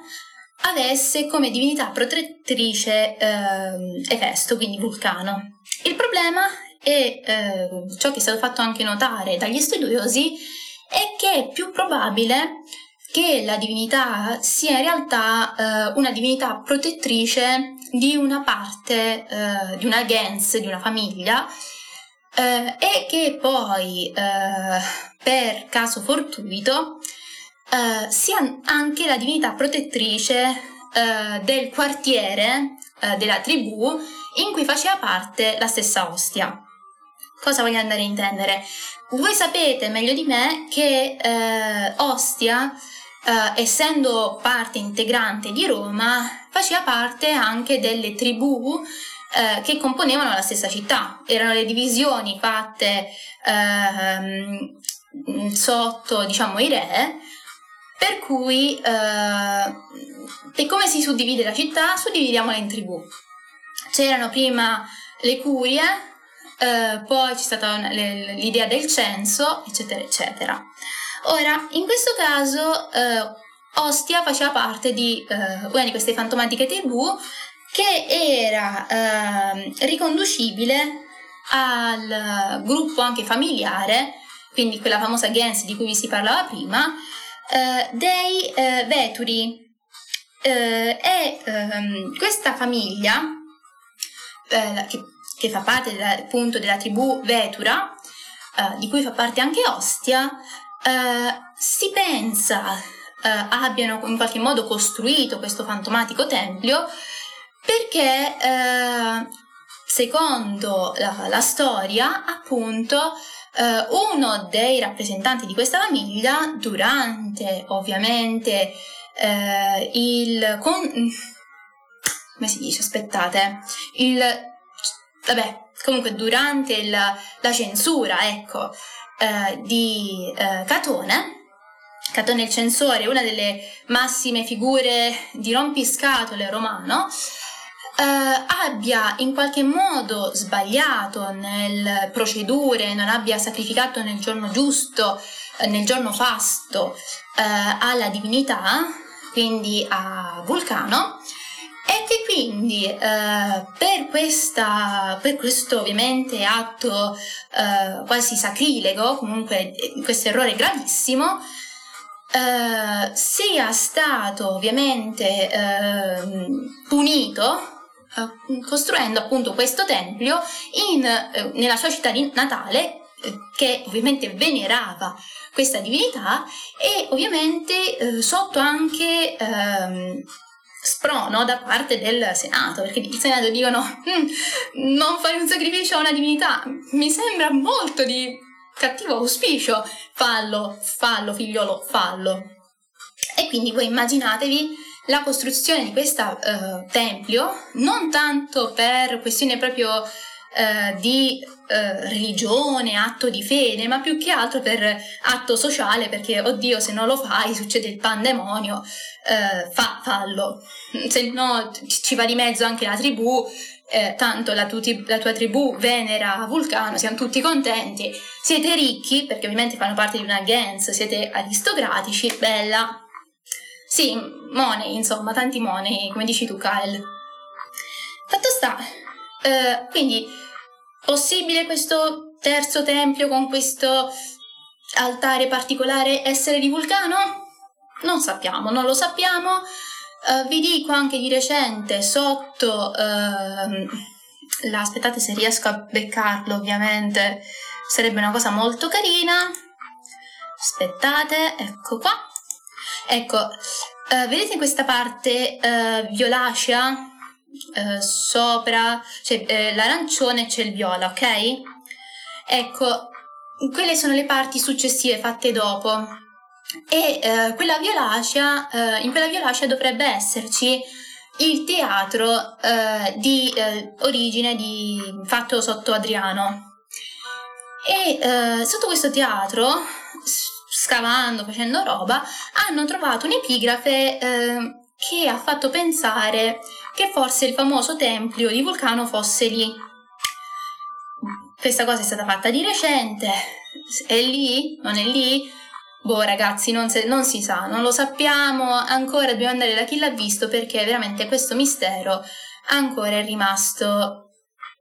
avesse come divinità protettrice eh, Efesto, quindi Vulcano. Il problema e eh, ciò che è stato fatto anche notare dagli studiosi è che è più probabile che la divinità sia in realtà eh, una divinità protettrice di una parte, eh, di una gens, di una famiglia, eh, e che poi eh, per caso fortuito eh, sia anche la divinità protettrice uh, del quartiere della tribù in cui faceva parte la stessa Ostia. Cosa voglio andare a intendere? Voi sapete meglio di me che Ostia, essendo parte integrante di Roma, faceva parte anche delle tribù che componevano la stessa città. Erano le divisioni fatte ehm, sotto, diciamo, i re, per cui, eh, come si suddivide la città? Suddividiamola in tribù. C'erano prima le curie, eh, poi c'è stata l'idea del censo, eccetera, eccetera. Ora, in questo caso, eh, Ostia faceva parte di eh, una di queste fantomatiche tribù che era ehm, riconducibile al gruppo anche familiare, quindi quella famosa gens di cui vi si parlava prima, eh, dei eh, veturi e ehm, questa famiglia che, che, fa parte della, appunto della tribù Vetura eh, di cui fa parte anche Ostia si pensa abbiano in qualche modo costruito questo fantomatico tempio perché secondo la, la storia appunto Uh, uno dei rappresentanti di questa famiglia, durante ovviamente uh, il... Con... come si dice? Aspettate. Il... vabbè, comunque durante il, la censura, ecco, uh, di Catone, Catone il censore, una delle massime figure di rompiscatole romano, eh, abbia in qualche modo sbagliato nelle procedure, non abbia sacrificato nel giorno giusto, eh, nel giorno fasto eh, alla divinità, quindi a Vulcano, E che quindi eh, per, questa, per questo ovviamente atto eh, quasi sacrilego, comunque eh, questo errore gravissimo, eh, sia stato ovviamente eh, punito eh, costruendo appunto questo tempio in, nella sua città natale che ovviamente venerava questa divinità e ovviamente sotto anche ehm, sprono da parte del Senato, perché il Senato dicono hm, non fare un sacrificio a una divinità, mi sembra molto di cattivo auspicio, fallo, fallo figliolo, fallo. E quindi voi immaginatevi la costruzione di questo uh, tempio, non tanto per questione proprio uh, di uh, religione, atto di fede, ma più che altro per atto sociale, perché oddio se non lo fai succede il pandemonio, fa, fallo, se no ci va di mezzo anche la tribù, eh, tanto la, tuti, la, tua tribù venera Vulcano, siamo tutti contenti, siete ricchi perché ovviamente fanno parte di una gens, siete aristocratici, bella. Sì, money, insomma, tanti money, come dici tu, Kyle. Fatto sta, eh, quindi possibile questo terzo tempio con questo altare particolare essere di Vulcano? Non sappiamo, non lo sappiamo. Uh, vi dico anche di recente sotto uh, la, aspettate se riesco a beccarlo ovviamente sarebbe una cosa molto carina aspettate ecco qua ecco uh, vedete questa parte uh, violacea sopra cioè l'arancione c'è il viola ok ecco quelle sono le parti successive fatte dopo e eh, quella violacea, eh, in quella violacea dovrebbe esserci il teatro eh, di eh, origine di, fatto sotto Adriano. E eh, sotto questo teatro, scavando, facendo roba, hanno trovato un'epigrafe eh, che ha fatto pensare che forse il famoso tempio di Vulcano fosse lì. Questa cosa è stata fatta di recente. È lì? Non è lì? Boh ragazzi, non, se, non, si sa, non lo sappiamo, ancora dobbiamo andare da chi l'ha visto perché veramente questo mistero ancora è rimasto,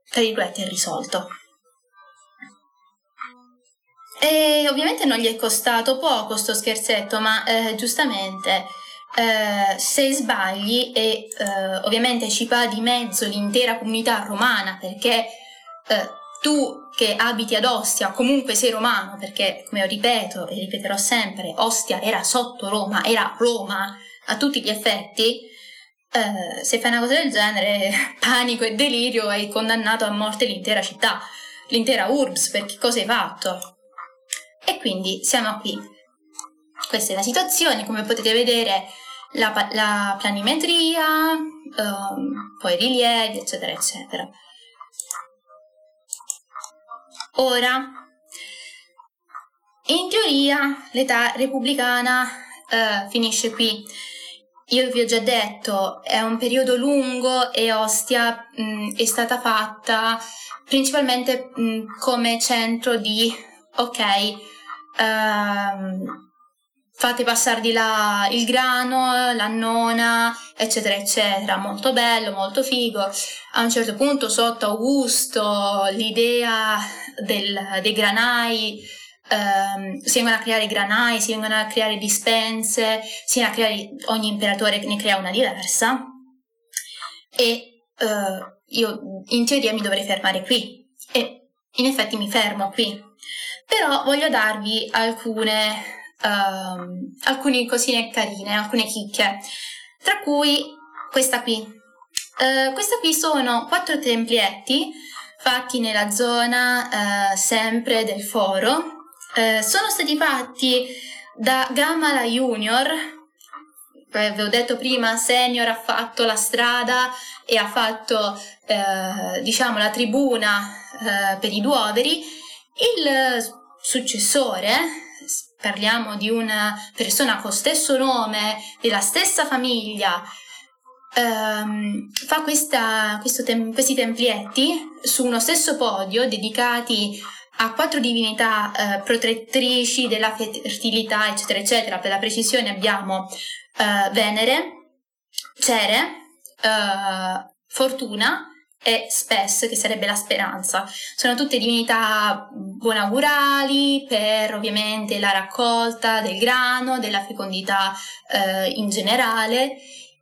tra virgolette, irrisolto. E ovviamente non gli è costato poco sto scherzetto, ma eh, giustamente eh, se sbagli e eh, ovviamente ci va di mezzo l'intera comunità romana perché eh, tu che abiti ad Ostia, comunque sei romano, perché come ripeto e ripeterò sempre, Ostia era sotto Roma, era Roma a tutti gli effetti, eh, se fai una cosa del genere, panico e delirio, hai condannato a morte l'intera città, l'intera urbs, perché cosa hai fatto? E quindi siamo qui. Questa è la situazione, come potete vedere la, la planimetria, um, poi rilievi, eccetera, eccetera. Ora, in teoria l'età repubblicana eh, finisce qui. Io vi ho già detto, è un periodo lungo e Ostia mh, è stata fatta principalmente mh, come centro di, ok, ehm, fate passare di là il grano, la nona, eccetera, eccetera. Molto bello, molto figo. A un certo punto, sotto Augusto, l'idea del, dei granai, ehm, si vengono a creare granai, si vengono a creare dispense, si vengono a creare, ogni imperatore ne crea una diversa. E eh, io in teoria mi dovrei fermare qui. E in effetti mi fermo qui. Però voglio darvi alcune uh, alcune cosine carine, alcune chicche, tra cui questa qui. Uh, questa qui sono quattro templietti fatti nella zona uh, sempre del foro. Uh, sono stati fatti da Gamala Junior, vi ho detto prima, Senior ha fatto la strada e ha fatto eh, diciamo la tribuna eh, per i duoveri. Il successore parliamo di una persona con stesso nome, della stessa famiglia, ehm, fa questa, tem- questi templietti su uno stesso podio dedicati a quattro divinità eh, protettrici della fertilità, eccetera, eccetera. Per la precisione abbiamo eh, Venere, Cere, uh, Fortuna e Spes, che sarebbe la speranza. Sono tutte divinità buonaugurali per ovviamente la raccolta del grano, della fecondità uh, in generale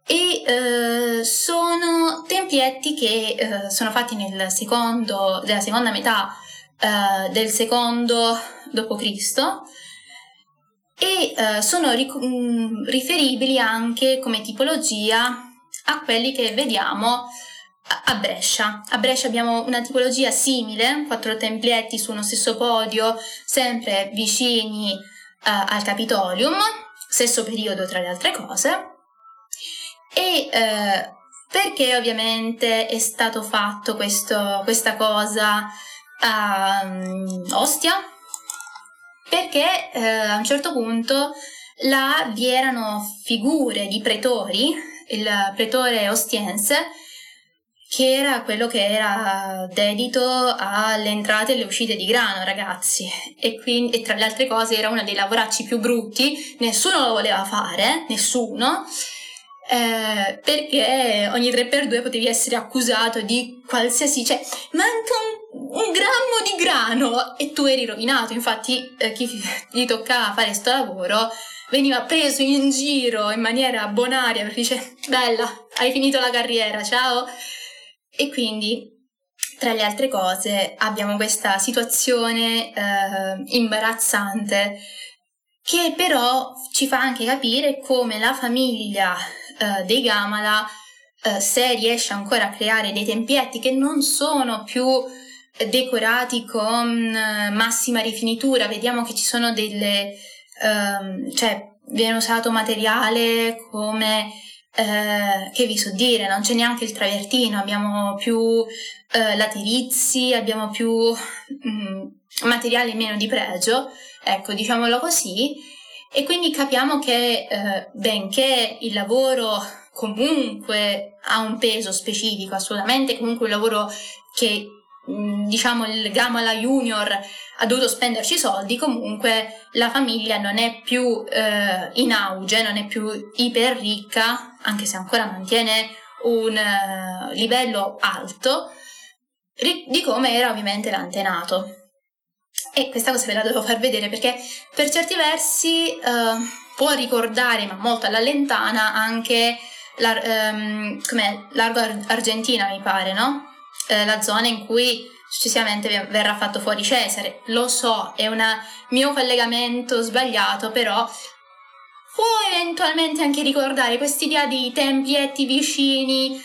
e uh, sono templietti che uh, sono fatti nel secondo, della seconda metà uh, del secondo d.C. e sono ric- mm, riferibili anche come tipologia a quelli che vediamo a Brescia. A Brescia abbiamo una tipologia simile, quattro templietti su uno stesso podio, sempre vicini al Capitolium, stesso periodo tra le altre cose e eh, perché ovviamente è stato fatto questo, questa cosa a um, Ostia? Perché eh, a un certo punto là vi erano figure di pretori, il pretore ostiense, che era quello che era dedito alle entrate e alle uscite di grano, ragazzi. E, quindi, e tra le altre cose era uno dei lavoracci più brutti, nessuno lo voleva fare, nessuno eh, perché ogni 3x2 potevi essere accusato di qualsiasi, cioè manca un, un grammo di grano e tu eri rovinato, infatti eh, chi gli toccava fare questo lavoro veniva preso in giro in maniera bonaria perché dice bella, hai finito la carriera, ciao. E quindi tra le altre cose abbiamo questa situazione eh, imbarazzante che però ci fa anche capire come la famiglia eh, dei Gamala, eh, se riesce ancora a creare dei tempietti che non sono più decorati con eh, massima rifinitura, vediamo che ci sono delle, ehm, cioè viene usato materiale come eh, che vi so dire, non c'è neanche il travertino, abbiamo più eh, laterizi, abbiamo più mh, mm, materiali meno di pregio, ecco, diciamolo così, e quindi capiamo che eh, benché il lavoro comunque ha un peso specifico, assolutamente comunque un lavoro che diciamo il Gamala Junior ha dovuto spenderci soldi, comunque la famiglia non è più eh, in auge, non è più iper ricca, anche se ancora mantiene un uh, livello alto di come era ovviamente l'antenato. E questa cosa ve la devo far vedere perché per certi versi uh, può ricordare, ma molto alla lentana, anche la, um, Largo Argentina, mi pare, no? Uh, la zona in cui successivamente verrà fatto fuori Cesare. Lo so, è un mio collegamento sbagliato, però può eventualmente anche ricordare quest'idea di templietti vicini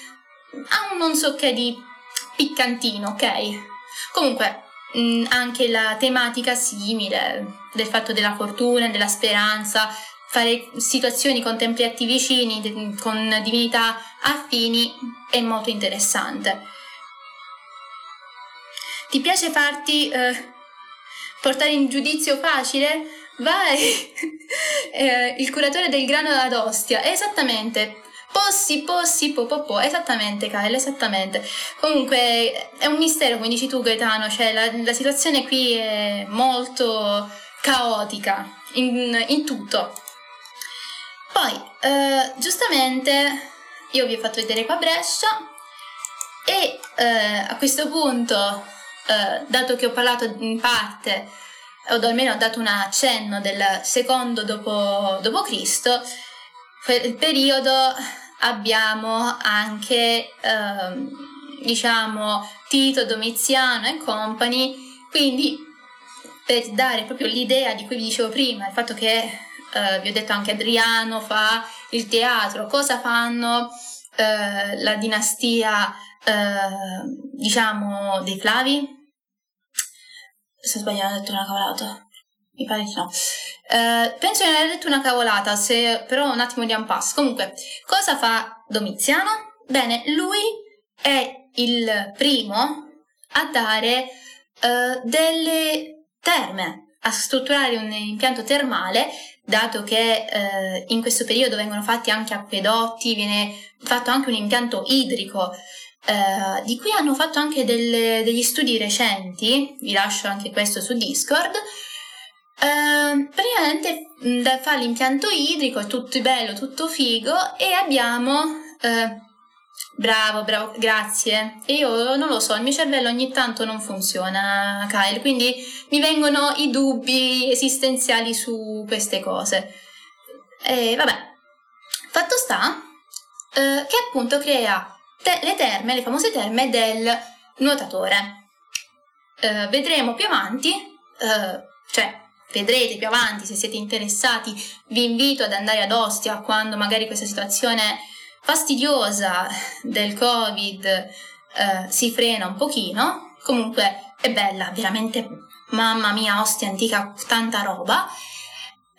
a un non so che di piccantino, ok? Comunque, mh, mm, anche la tematica simile del fatto della fortuna, della speranza, fare situazioni con templietti vicini, con divinità affini è molto interessante. Ti piace farti eh, portare in giudizio facile? Vai! eh, il curatore del grano ad Ostia, esattamente, Possi, possi, po, po, po, esattamente Kyle, esattamente. Comunque è un mistero, come dici tu Gaetano, cioè la, la situazione qui è molto caotica in, in tutto. Poi, eh, giustamente, io vi ho fatto vedere qua Brescia e eh, a questo punto, eh, dato che ho parlato in parte, o almeno ho dato un accenno del secondo dopo, dopo Cristo, quel periodo abbiamo anche ehm, diciamo Tito, Domiziano e compagni, quindi per dare proprio l'idea di cui vi dicevo prima, il fatto che eh, vi ho detto anche Adriano fa il teatro, cosa fanno eh, la dinastia eh, diciamo dei Flavi? Sto sbagliando, ho detto una cavolata. Mi pare di no. Eh, penso di aver detto una cavolata, se, però un attimo di impasse. Comunque, cosa fa Domiziano? Bene, lui è il primo a dare eh, delle terme, a strutturare un impianto termale, dato che eh, in questo periodo vengono fatti anche acquedotti, viene fatto anche un impianto idrico Uh, di cui hanno fatto anche delle, degli studi recenti, vi lascio anche questo su Discord, Uh, praticamente mm, fa l'impianto idrico, è tutto bello, tutto figo e abbiamo uh, Bravo, bravo, grazie. Io non lo so, il mio cervello ogni tanto non funziona, Kyle, quindi mi vengono i dubbi esistenziali su queste cose. E vabbè, fatto sta eh, che appunto crea te- le terme, le famose terme del nuotatore. Eh, vedremo più avanti, eh, cioè vedrete più avanti se siete interessati, vi invito ad andare ad Ostia quando magari questa situazione fastidiosa del Covid eh, si frena un pochino. Comunque è bella, veramente, mamma mia, Ostia antica, tanta roba.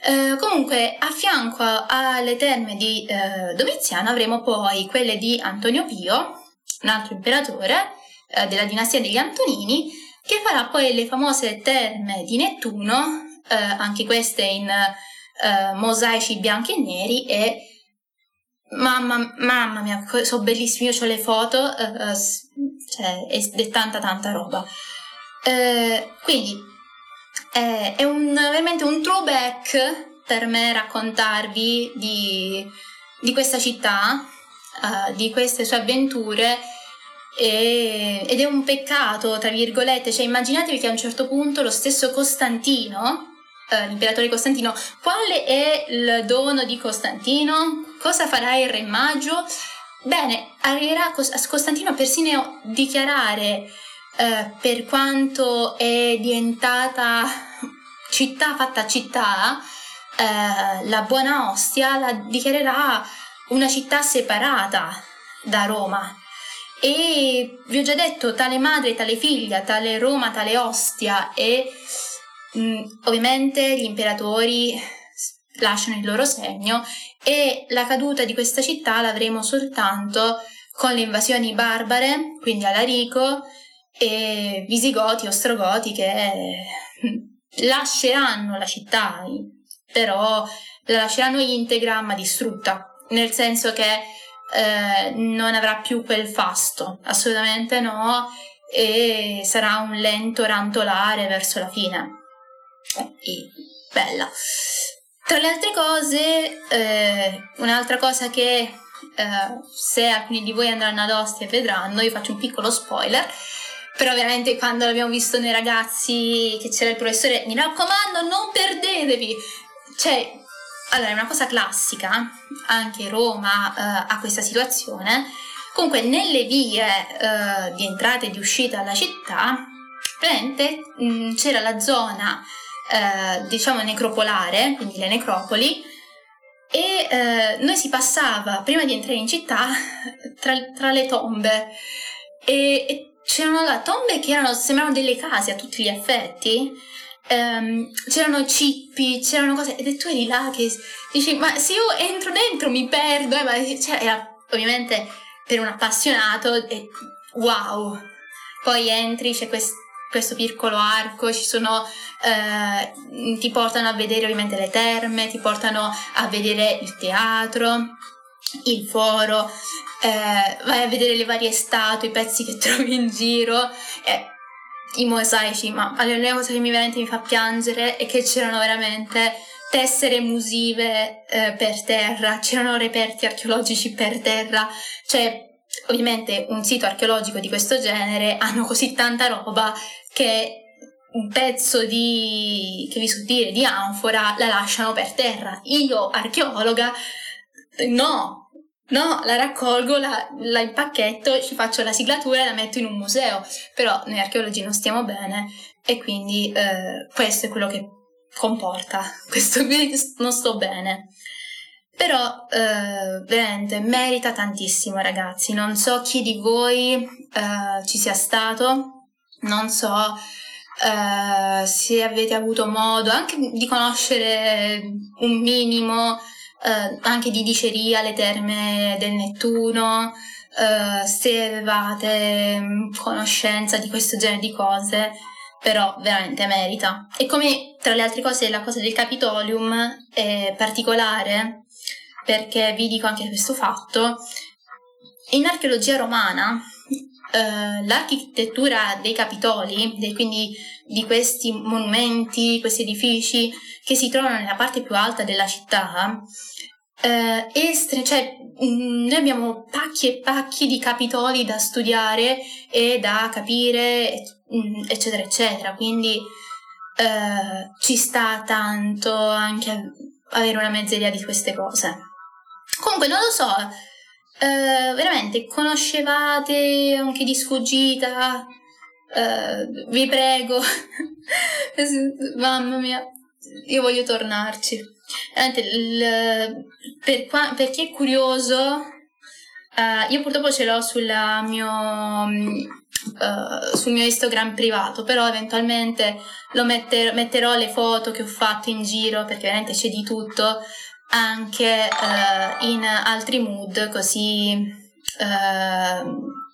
Eh, comunque, a fianco alle terme di eh, Domiziano avremo poi quelle di Antonio Pio, un altro imperatore eh, della dinastia degli Antonini, che farà poi le famose terme di Nettuno, eh, anche queste in eh, mosaici bianchi e neri e Mamma, mamma mia, sono bellissimi, io ho le foto, uh, cioè, è, è, tanta tanta roba. Uh, quindi è, è un, veramente un throwback per me raccontarvi di, di questa città, uh, di queste sue avventure e, ed è un peccato, tra virgolette, cioè immaginatevi che a un certo punto lo stesso Costantino, l'imperatore Costantino, quale è il dono di Costantino? Cosa farà il re maggio? Bene, arriverà a Costantino persino dichiarare eh, per quanto è diventata città fatta città, eh, la buona Ostia la dichiarerà una città separata da Roma. E vi ho già detto, tale madre, tale figlia, tale Roma, tale Ostia e mh, mm, ovviamente gli imperatori lasciano il loro segno e la caduta di questa città l'avremo soltanto con le invasioni barbare, quindi Alarico e Visigoti, Ostrogoti che lasceranno la città, però la lasceranno integra ma distrutta, nel senso che eh, non avrà più quel fasto, assolutamente no, e sarà un lento rantolare verso la fine. E bella. Tra le altre cose, eh, un'altra cosa che eh, se alcuni di voi andranno ad Ostia vedranno, io faccio un piccolo spoiler, però veramente quando l'abbiamo visto noi ragazzi che c'era il professore, mi raccomando non perdetevi, cioè, allora è una cosa classica, anche Roma eh, ha questa situazione, comunque nelle vie eh, di entrata e di uscita dalla città, veramente mh, c'era la zona eh, diciamo necropolare, quindi le necropoli, e eh, noi si passava prima di entrare in città tra, tra le tombe. E, e c'erano là tombe che erano, sembravano delle case a tutti gli effetti. Um, c'erano cippi, c'erano cose, ed tu eri là che dici, ma se io entro dentro mi perdo, eh, ma cioè, era ovviamente per un appassionato, e wow! Poi entri, c'è questo questo piccolo arco, ci sono, eh, ti portano a vedere ovviamente le terme, ti portano a vedere il teatro, il foro, eh, vai a vedere le varie statue, i pezzi che trovi in giro, eh, i mosaici, ma l'unica cosa che mi veramente mi fa piangere è che c'erano veramente tessere musive eh, per terra, c'erano reperti archeologici per terra, cioè ovviamente un sito archeologico di questo genere hanno così tanta roba che un pezzo di, che vi so dire, di anfora la lasciano per terra. Io, archeologa, no, no, la raccolgo, la, la impacchetto, ci faccio la siglatura e la metto in un museo. Però noi archeologi non stiamo bene e quindi eh, questo è quello che comporta questo qui non sto bene. Però eh, veramente merita tantissimo ragazzi, non so chi di voi eh, ci sia stato non so uh, se avete avuto modo anche di conoscere un minimo uh, anche di diceria le terme del Nettuno, uh, se avevate mm, conoscenza di questo genere di cose, però veramente merita. E come tra le altre cose la cosa del Capitolium è particolare, perché vi dico anche questo fatto, in archeologia romana Uh, l'architettura dei capitoli, dei, quindi di questi monumenti, questi edifici che si trovano nella parte più alta della città, eh, estre, cioè mh, mm, noi abbiamo pacchi e pacchi di capitoli da studiare e da capire, mh, mm, eccetera, eccetera. Quindi eh, ci sta tanto anche avere una mezza idea di queste cose. Comunque, non lo so, eh, veramente conoscevate anche di sfuggita? Eh, vi prego, mamma mia, io voglio tornarci. Il, per, qua, per, chi è curioso, uh, io purtroppo ce l'ho mio, uh, sul mio Instagram privato, però eventualmente lo metter, metterò le foto che ho fatto in giro perché veramente c'è di tutto anche uh, in altri mood così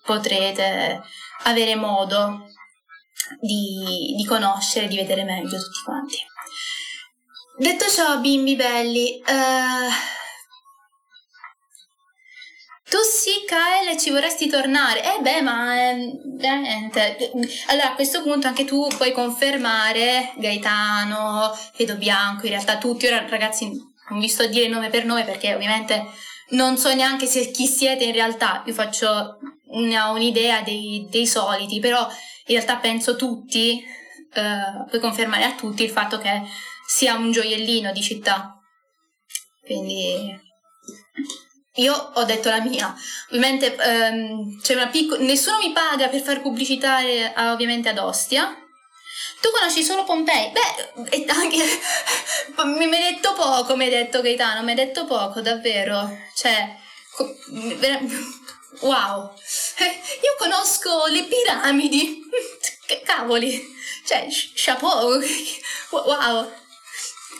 potrete avere modo di, di conoscere, di vedere meglio tutti quanti. Detto ciò, bimbi belli, uh, tu sì, Kael, ci vorresti tornare? Eh beh, ma eh, veramente. Allora, a questo punto anche tu puoi confermare Gaetano, Edo Bianco, in realtà tutti. Ora, ragazzi, non vi sto a dire nome per nome perché ovviamente non so neanche se chi siete in realtà. Io faccio una, un'idea dei, dei, soliti, però in realtà penso tutti, uh, puoi confermare a tutti il fatto che sia un gioiellino di città. Quindi io ho detto la mia. Ovviamente ehm, c'è una piccola. Nessuno mi paga per fare pubblicità eh, ovviamente ad Ostia. Tu conosci solo Pompei? Beh, e anche. mi hai detto poco, mi hai detto Gaetano, mi hai detto poco, davvero. Cioè. Wow! Io conosco le piramidi. Cavoli! Cioè, chapeau! Wow!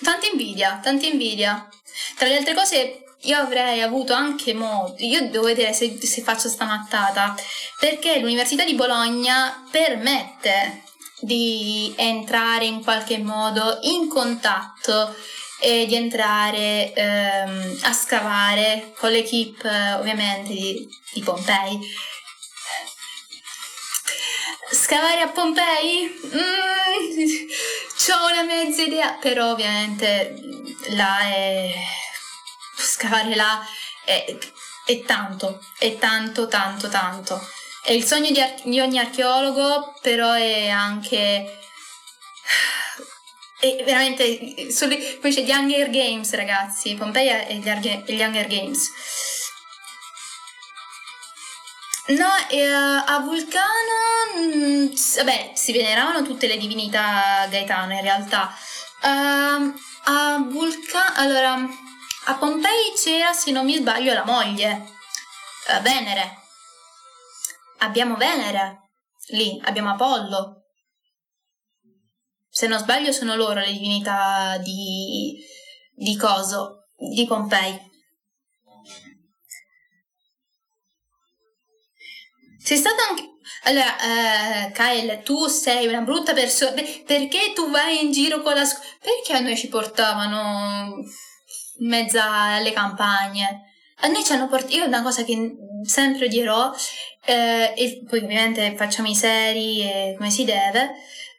Tanta invidia, tanta invidia. Tra le altre cose, io avrei avuto anche modo, io devo vedere se, se faccio sta mattata, perché l'Università di Bologna permette di entrare in qualche modo in contatto e di entrare ehm, a scavare con l'equipe ovviamente di, di Pompei Scavare a Pompei? Mm, ho una mezza idea, però ovviamente là è... scavare là è, è tanto, è tanto, tanto, tanto. È il sogno di, ar- di ogni archeologo, però è anche... È veramente... Poi c'è gli Hunger Games, ragazzi. Pompei è gli, Arge- gli Hunger Games No, eh, a Vulcano, mh, mm, vabbè, si veneravano tutte le divinità Gaetano in realtà. Uh, a Vulcano, allora, a Pompei c'era, se non mi sbaglio, la moglie, uh, Venere. Abbiamo Venere, lì, abbiamo Apollo. Se non sbaglio sono loro le divinità di, di Coso, di Pompei. Sei stata anche... Allora, uh, Kyle, tu sei una brutta persona. Perché tu vai in giro con la scuola? Perché a noi ci portavano in mezzo alle campagne? A noi ci hanno portato... Io una cosa che sempre odierò, eh, e poi ovviamente facciamo i seri e come si deve,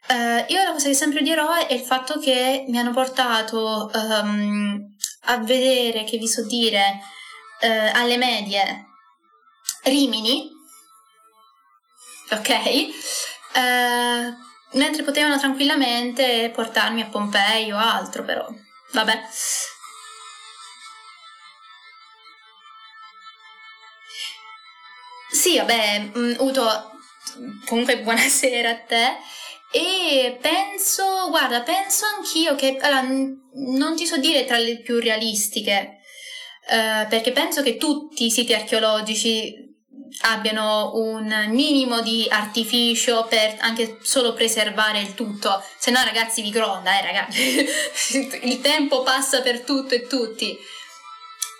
eh, io la cosa che sempre odierò è il fatto che mi hanno portato um, a vedere, che vi so dire, eh, alle medie Rimini, ok? Uh, mentre potevano tranquillamente portarmi a Pompei o altro, però vabbè. Sì, vabbè, mm, Uto, comunque buonasera a te. E penso, guarda, penso anch'io che, allora, non ti so dire tra le più realistiche, eh, perché penso che tutti i siti archeologici abbiano un minimo di artificio per anche solo preservare il tutto, se no ragazzi vi crolla, eh ragazzi, il tempo passa per tutto e tutti.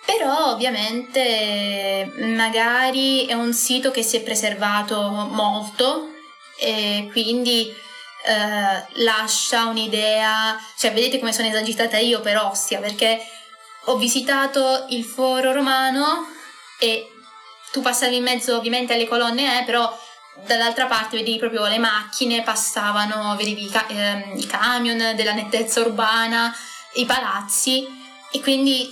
Però ovviamente magari è un sito che si è preservato molto e quindi eh, lascia un'idea, cioè vedete come sono esagitata io per Ostia, perché ho visitato il foro romano e tu passavi in mezzo ovviamente alle colonne, eh, però dall'altra parte vedevi proprio le macchine, passavano, vedevi i, ca- ehm, i camion della nettezza urbana, i palazzi e quindi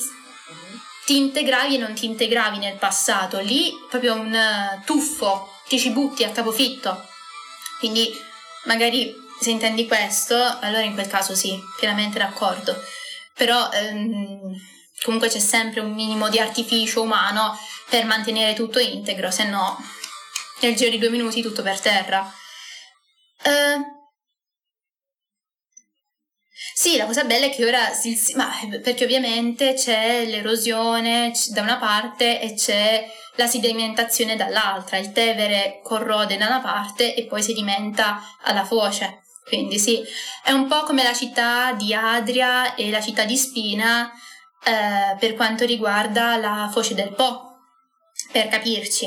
ti integravi e non ti integravi nel passato, lì proprio un uh, tuffo, ti ci butti a capofitto. Quindi magari se intendi questo, allora in quel caso sì, pienamente d'accordo. Però ehm, comunque c'è sempre un minimo di artificio umano per mantenere tutto integro, se no nel giro di due minuti tutto per terra. Uh, sì, la cosa bella è che ora ma perché ovviamente c'è l'erosione da una parte e c'è la sedimentazione dall'altra, il Tevere corrode da una parte e poi sedimenta alla foce. Quindi sì, è un po' come la città di Adria e la città di Spina eh, per quanto riguarda la foce del Po, per capirci,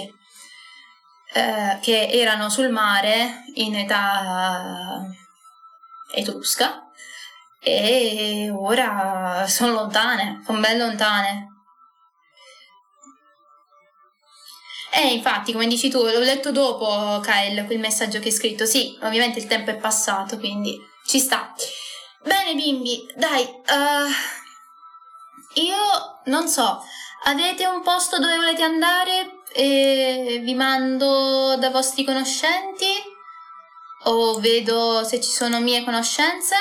eh, che erano sul mare in età etrusca e ora sono lontane, sono ben lontane. Eh, infatti, come dici tu, l'ho letto dopo, Kyle, quel messaggio che hai scritto. Sì, ovviamente il tempo è passato, quindi ci sta. Bene, bimbi, dai, uh, io non so, avete un posto dove volete andare e vi mando da vostri conoscenti? O vedo se ci sono mie conoscenze?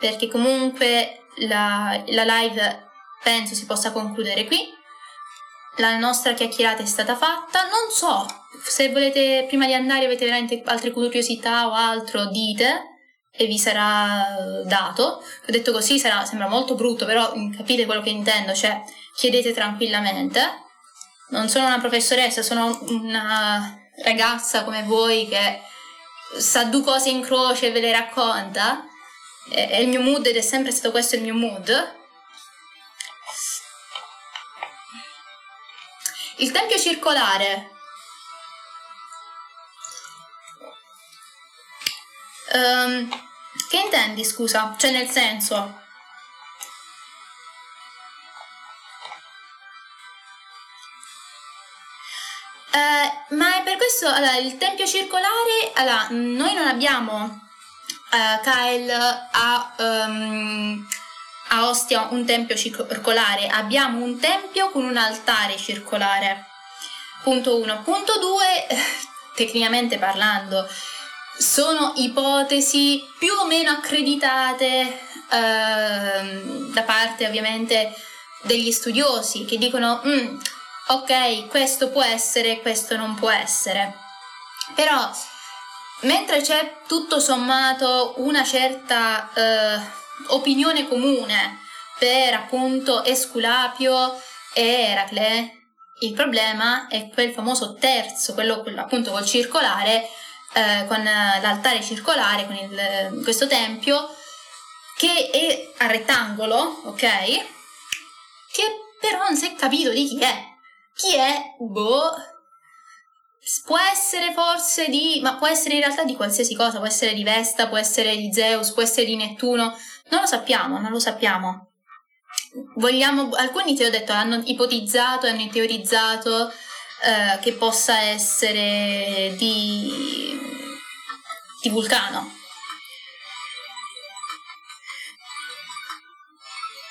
Perché comunque la, la live penso si possa concludere qui la nostra chiacchierata è stata fatta. Non so se volete, prima di andare, avete veramente altre curiosità o altro, dite e vi sarà eh, dato. Ho detto così sarà, sembra molto brutto, però mm, capite quello che intendo, cioè chiedete tranquillamente. Non sono una professoressa, sono una ragazza come voi che sa due cose in croce e ve le racconta. È il mio mood ed è sempre stato questo il mio mood. Il tempio circolare. Um, che intendi, scusa? Cioè, nel senso. Uh, ma è per questo, allora, il tempio circolare, allora, noi non abbiamo, uh, Kyle, a... Um, a Ostia un tempio circolare, abbiamo un tempio con un altare circolare. Punto 1. Punto 2, tecnicamente parlando, sono ipotesi più o meno accreditate eh, da parte ovviamente degli studiosi che dicono mm, ok, questo può essere, questo non può essere. Però mentre c'è tutto sommato una certa eh, opinione comune per appunto Esculapio e Eracle. Il problema è quel famoso terzo, quello, quello appunto col circolare, eh, con l'altare circolare, con il, questo tempio, che è a rettangolo, ok? Che però non si è capito di chi è. Chi è? Boh. Può essere forse di, ma può essere in realtà di qualsiasi cosa, può essere di Vesta, può essere di Zeus, può essere di Nettuno, non lo sappiamo, non lo sappiamo. Vogliamo, alcuni ti ho detto hanno ipotizzato, hanno teorizzato eh, che possa essere di, di Vulcano.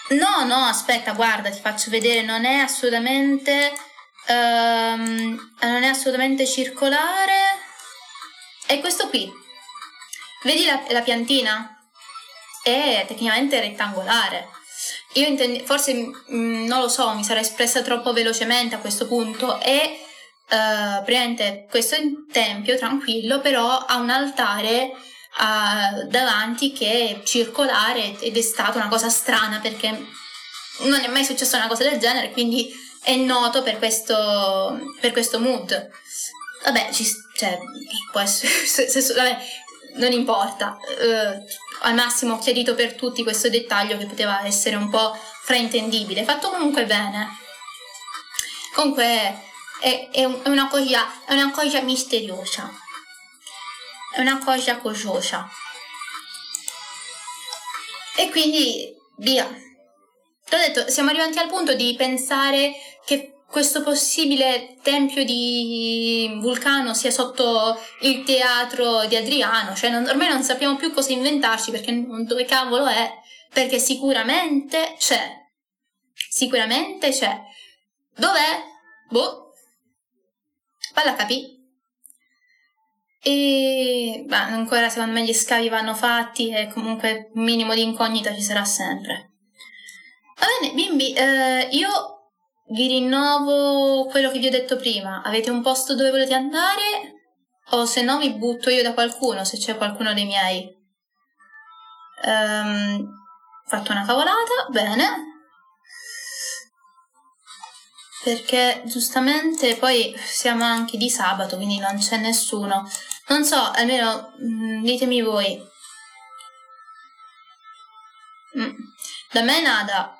No, no, aspetta, guarda, ti faccio vedere, non è assolutamente, um, non è assolutamente circolare. È questo qui. Vedi la, la piantina? è tecnicamente rettangolare. Io intendo, forse mh, mm, non lo so, mi sarei espressa troppo velocemente a questo punto e uh, praticamente questo è tempio tranquillo, però ha un altare uh, davanti che è circolare ed è stata una cosa strana perché non è mai successa una cosa del genere, quindi è noto per questo, per questo mood. Vabbè, ci, cioè, può essere, se, se, vabbè, non importa. Uh, al massimo ho chiarito per tutti questo dettaglio che poteva essere un po' fraintendibile, fatto comunque bene. Comunque è, è, è, una, cosa, è una cosa misteriosa, è una cosa cososa. E quindi via. Ti ho detto, siamo arrivati al punto di pensare che questo possibile tempio di Vulcano sia sotto il teatro di Adriano, cioè non, ormai non sappiamo più cosa inventarci perché dove cavolo è, perché sicuramente c'è, sicuramente c'è. Dov'è? Boh. Palla capì. E beh, ancora secondo me gli scavi vanno fatti e comunque un minimo di incognita ci sarà sempre. Va bene, bimbi, eh, io vi rinnovo quello che vi ho detto prima. Avete un posto dove volete andare? O se no vi butto io da qualcuno, se c'è qualcuno dei miei. Um, fatto una cavolata, bene. Perché giustamente poi siamo anche di sabato, quindi non c'è nessuno. Non so, almeno mm, ditemi voi. Mm. Da me nada.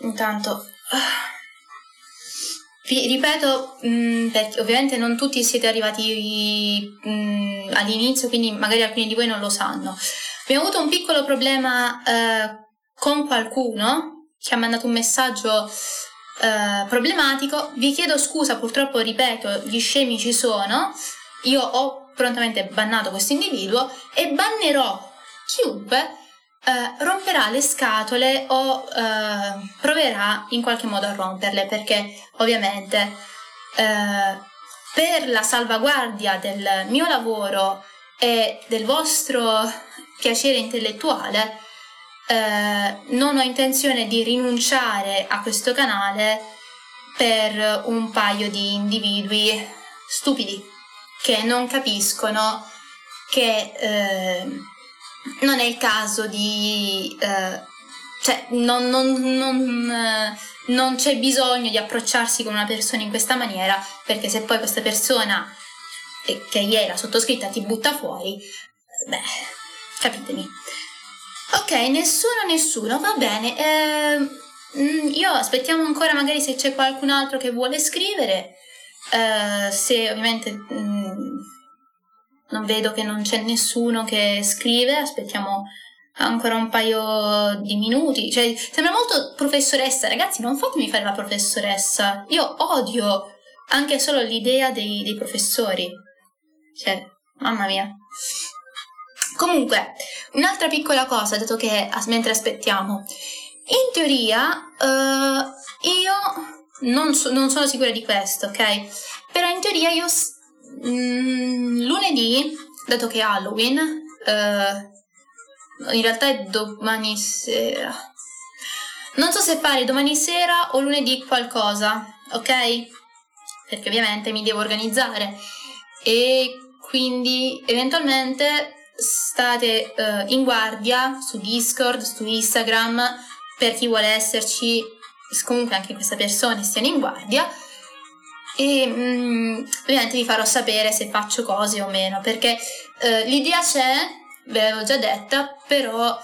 Intanto vi ripeto, mh, mm, perché ovviamente non tutti siete arrivati mh, mm, all'inizio, quindi magari alcuni di voi non lo sanno. Abbiamo avuto un piccolo problema eh, con qualcuno che ha mandato un messaggio eh, problematico. Vi chiedo scusa, purtroppo ripeto, gli scemi ci sono. Io ho prontamente bannato questo individuo e bannerò chiunque eh, romperà le scatole o eh, proverà in qualche modo a romperle perché ovviamente eh, per la salvaguardia del mio lavoro e del vostro piacere intellettuale eh, non ho intenzione di rinunciare a questo canale per un paio di individui stupidi che non capiscono che eh, non è il caso di... Eh, cioè, non, non, non, eh, non, c'è bisogno di approcciarsi con una persona in questa maniera, perché se poi questa persona, eh, che ieri la sottoscritta, ti butta fuori, beh, capitemi. Ok, nessuno, nessuno, va bene. Eh, io aspettiamo ancora magari se c'è qualcun altro che vuole scrivere, eh, se ovviamente... Mh, mm, non vedo che non c'è nessuno che scrive, aspettiamo ancora un paio di minuti. Cioè, sembra molto professoressa, ragazzi, non fatemi fare la professoressa. Io odio anche solo l'idea dei, dei professori. Cioè, mamma mia. Comunque, un'altra piccola cosa, dato che mentre aspettiamo. In teoria, uh, io non, so, non, sono sicura di questo, ok? Però in teoria io Mm, lunedì, dato che è Halloween, eh, in realtà è domani sera. Non so se fare domani sera o lunedì qualcosa, ok? Perché ovviamente mi devo organizzare e quindi eventualmente state uh, in guardia su Discord, su Instagram per chi vuole esserci, comunque anche queste persone stiano in guardia e mh, mm, ovviamente vi farò sapere se faccio cose o meno perché eh, l'idea c'è, ve l'avevo già detta, però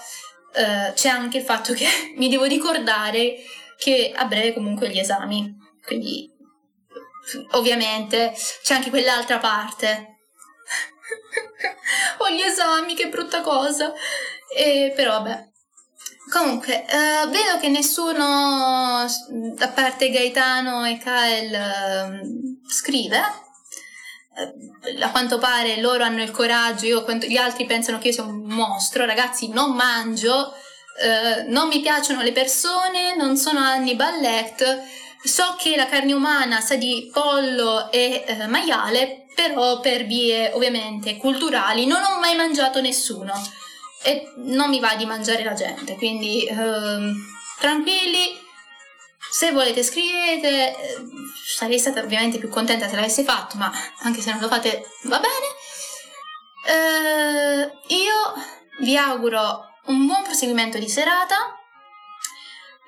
eh, c'è anche il fatto che mi devo ricordare che a breve comunque gli esami, quindi ovviamente c'è anche quell'altra parte. Ho gli esami, che brutta cosa. E, però vabbè, Comunque, uh, vedo che nessuno, a parte Gaetano e Kael, uh, scrive. Uh, a quanto pare loro hanno il coraggio, io, gli altri pensano che io sia un mostro. Ragazzi, non mangio, non mi piacciono le persone, non sono Hannibal Lecter. So che la carne umana sa di pollo e maiale, però per vie ovviamente culturali non ho mai mangiato nessuno e non mi va di mangiare la gente, quindi ehm, tranquilli, se volete scrivete, sarei stata ovviamente più contenta se l'avesse fatto, ma anche se non lo fate va bene. Eh, io vi auguro un buon proseguimento di serata,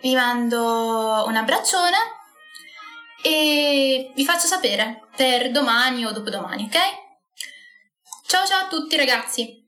vi mando un abbraccione e vi faccio sapere per domani o dopodomani, ok? Ciao ciao a tutti ragazzi!